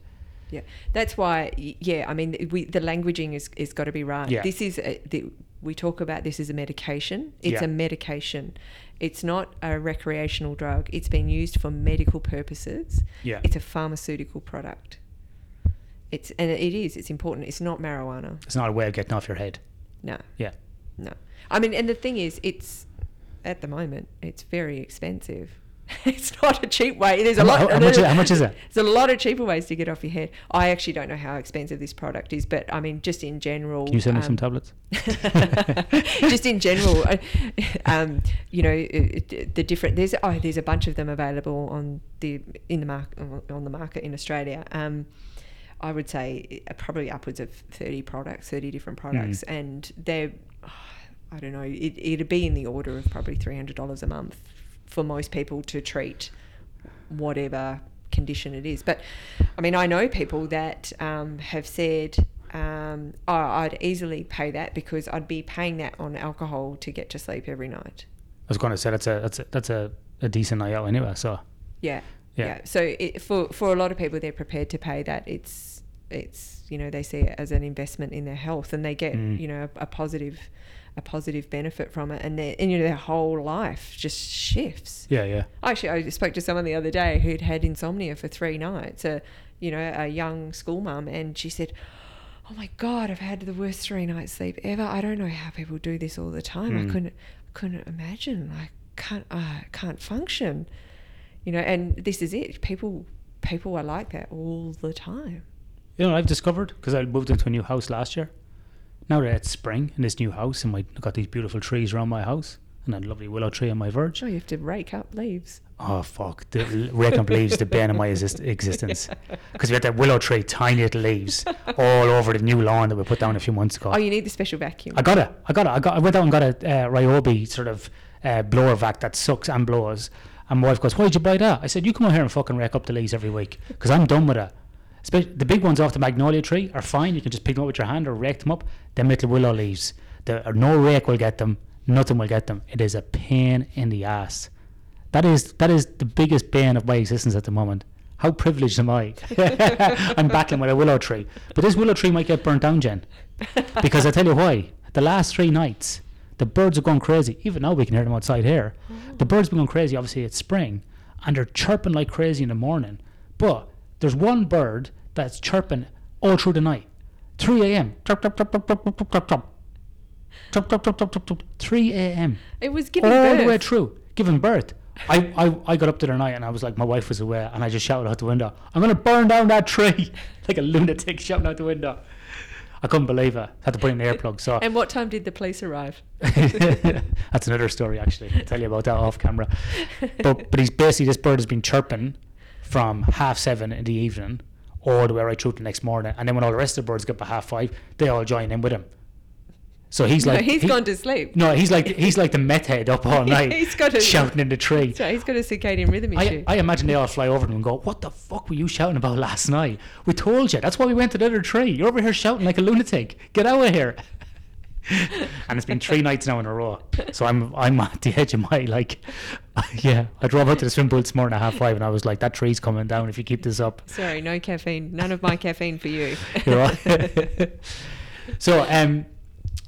Yeah, that's why. Yeah, I mean, we the languaging is is got to be right. Yeah. This is a, the we talk about this as a medication. It's Yeah. a medication. It's not a recreational drug. It's been used for medical purposes. Yeah. It's a pharmaceutical product. It's and it is. It's important. It's not marijuana. It's not a way of getting off your head. No, Yeah. no. I mean, and the thing is, it's at the moment it's very expensive. it's not a cheap way. There's a How, lot. how- much, is- how much is it? There's a lot of cheaper ways to get off your head. I actually don't know how expensive this product is, but I mean, just in general. Can you send me some um, tablets? just in general, uh, um, you know, it- the different there's oh there's a bunch of them available on the in the market on the market in Australia. Um, I would say uh, probably upwards of thirty products, thirty different products, and they're oh, I don't know, it, it'd be in the order of probably three hundred dollars a month for most people to treat whatever condition it is. But I mean, I know people that um, have said, um, oh, I'd easily pay that because I'd be paying that on alcohol to get to sleep every night. I was going to say that's a that's a, that's a, a decent night anyway. So Yeah. Yeah. Yeah. So it, for for a lot of people, they're prepared to pay that. It's it's you know they see it as an investment in their health, and they get Mm. you know a, a positive a positive benefit from it, and their and you know their whole life just shifts. yeah, yeah, Actually, I spoke to someone the other day who'd had insomnia for three nights. A you know a young school mum, and she said. Oh my God! I've had the worst three nights sleep ever. I don't know how people do this all the time. I Mm. couldn't, couldn't imagine. I can't, I can't function. You know, and this is it. People, people are like that all the time. You know what I've discovered because I moved into a new house last year. Now that it's spring in this new house, and my I've got these beautiful trees around my house, and a lovely willow tree on my verge. Oh, you have to rake up leaves. Oh fuck! The rake up leaves, the bane of my exist- existence. Because we had that willow tree, tiny little leaves, all over the new lawn that we put down a few months ago. Oh, you need the special vacuum. I got it. I got it. I got. I went out and got a uh, Ryobi sort of uh, blower vac that sucks and blows. And my wife goes, "Why'd you buy that?" I said, "You come out here and fucking rake up the leaves every week because I'm done with it." The big ones off the magnolia tree are fine. You can just pick them up with your hand or rake them up. Them little willow leaves, the, or uh, no rake will get them. Nothing will get them. It is a pain in the ass. That is that is the biggest bane of my existence at the moment. How privileged am I? I'm battling with a willow tree, but this willow tree might get burnt down, Jen. Because I tell you why. The last three nights, the birds are going crazy. Even now, we can hear them outside here. The birds have been going crazy. Obviously, it's spring, and they're chirping like crazy in the morning. But there's one bird that's chirping all through the night. 3 a.m. Chirp, chirp, chirp, chirp, chirp, chirp, chirp, chirp. Chirp, chirp, chirp, chirp, chirp, chirp. 3 a.m. It was giving birth. all birth. the way through, giving birth. I, I, I got up to the night and I was like, my wife was away, and I just shouted out the window, I'm going to burn down that tree. like a lunatic shouting out the window. I couldn't believe it. Had to put in the earplug. So And what time did the police arrive? that's another story, actually. I'll tell you about that off camera. But, but he's basically, this bird has been chirping from half seven in the evening all the way right through to the next morning. And then when all the rest of the birds get at half five, they all join in with him. So he's no, like, he's he- gone to sleep. No, he's like he's like the meth head up all night, He's got a- shouting in the tree. So he's got a circadian rhythm I, issue. I imagine they all fly over them and go, "What the fuck were you shouting about last night? We told you. That's why we went to the other tree. You're over here shouting like a lunatic. Get out of here!" and it's been three nights now in a row. So I'm I'm at the edge of my like, yeah. I drove out to the swim pool this morning at half five, and I was like, "That tree's coming down if you keep this up." Sorry, no caffeine. None of my caffeine for you. Know? so um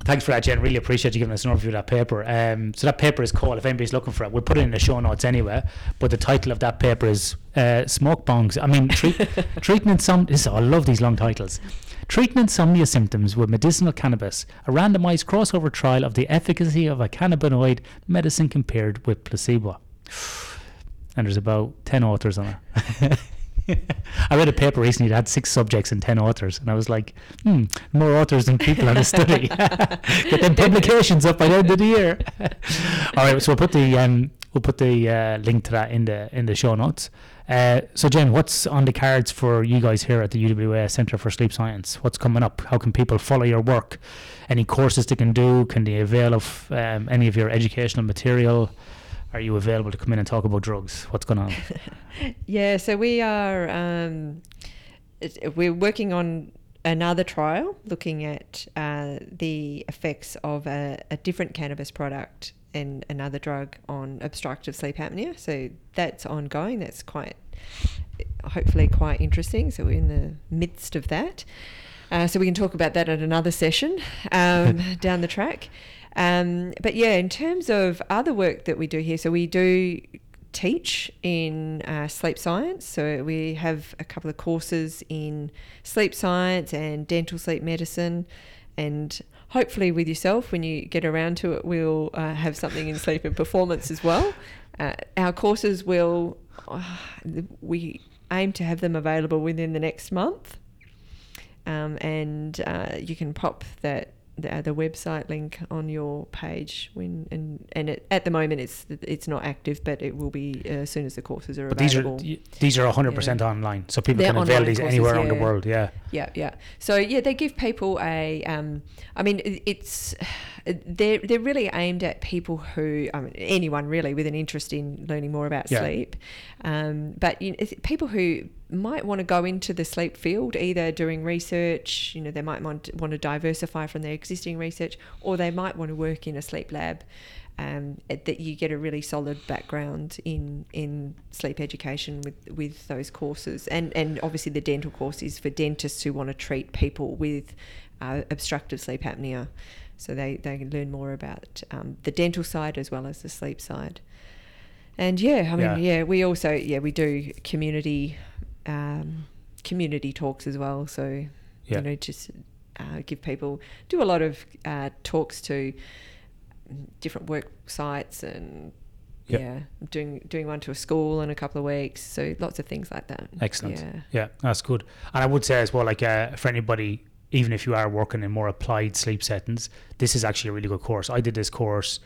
thanks for that jen really appreciate you giving us an overview of that paper um so that paper is called if anybody's looking for it we'll put it in the show notes anyway but the title of that paper is uh smoke bongs i mean treat, treating this, i love these long titles treating insomnia symptoms with medicinal cannabis a randomized crossover trial of the efficacy of a cannabinoid medicine compared with placebo and there's about 10 authors on it I read a paper recently that had six subjects and ten authors, and I was like, hmm, more authors than people on the study. Get them publications up by the end of the year. All right, so we'll put the um, we'll put the uh, link to that in the in the show notes. Uh, so Jen, what's on the cards for you guys here at the UWA Centre for Sleep Science? What's coming up? How can people follow your work? Any courses they can do? Can they avail of um, any of your educational material? Are you available to come in and talk about drugs? What's going on? Yeah, so we are um, we're working on another trial looking at uh, the effects of a, a different cannabis product and another drug on obstructive sleep apnea. So that's ongoing. That's quite hopefully quite interesting. So we're in the midst of that. Uh, so we can talk about that at another session um, down the track. Um, but yeah, in terms of other work that we do here, so we do teach in uh, sleep science. So we have a couple of courses in sleep science and dental sleep medicine. And hopefully, with yourself, when you get around to it, we'll uh, have something in sleep and performance as well. Uh, our courses will, uh, we aim to have them available within the next month. Um, and uh, you can pop that the, the website link on your page when and and it, at the moment it's it's not active but it will be uh, as soon as the courses are But available. these are these are 100% online, so people They're can avail these courses, anywhere around the world. Yeah, yeah yeah. So yeah they give people a um i mean it- it's they're they're really aimed at people who I mean, anyone really with an interest in learning more about Yeah. sleep. Um but you know, people who might want to go into the sleep field either doing research you know they might want want to diversify from their existing research or they might want to work in a sleep lab um, that you get a really solid background in in sleep education with with those courses, and and obviously the dental course is for dentists who want to treat people with uh, obstructive sleep apnea, so they they can learn more about um, the dental side as well as the sleep side. And yeah, I mean, Yeah. yeah, we also yeah we do community um, community talks as well. So Yeah. you know just uh, give people do a lot of uh, talks to different work sites and Yep. yeah doing doing one to a school in a couple of weeks so lots of things like that excellent. yeah Yeah, that's good. And I would say as well, like uh, for anybody, even if you are working in more applied sleep settings, this is actually a really good course. I did this course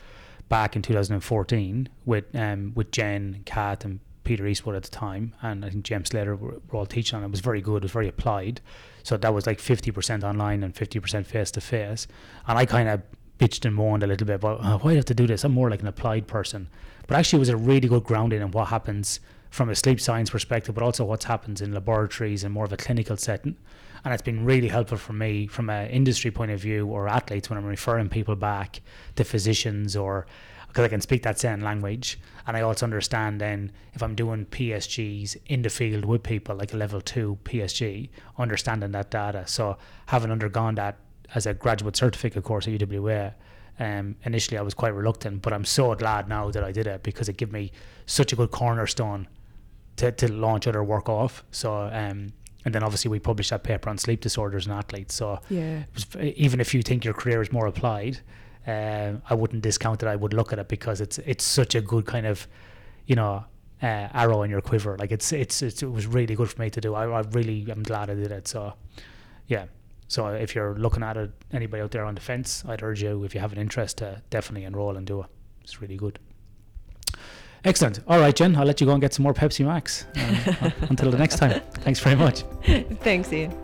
back in 2014 with um, with Jen, Kat, and Peter Eastwood at the time, and I think James Slater were, were all teaching on it. It was very good. It was very applied. So that was like 50% online and 50% face to face. And I kind of bitched and moaned a little bit about oh, why do I have to do this? I'm more like an applied person. But actually, it was a really good grounding in what happens from a sleep science perspective, but also what happens in laboratories and more of a clinical setting. And it's been really helpful for me from an industry point of view or athletes when I'm referring people back to physicians or because I can speak that same language. And I also understand then if I'm doing PSGs in the field with people, like a level two PSG, understanding that data. So having undergone that as a graduate certificate course at UWA, um, initially I was quite reluctant, but I'm so glad now that I did it because it gave me such a good cornerstone to, to launch other work off. So, um, and then obviously we published that paper on sleep disorders in athletes. So yeah even if you think your career is more applied, um, I wouldn't discount it. I would look at it because it's it's such a good kind of, you know, uh, arrow in your quiver. Like it's, it's it's it was really good for me to do. I, I really am glad I did it. So, yeah. So if you're looking at it, anybody out there on the fence, I'd urge you if you have an interest to definitely enroll and do it. It's really good. Excellent. All right, Jen, I'll let you go and get some more Pepsi Max. Um, until the next time. Thanks very much. thanks ian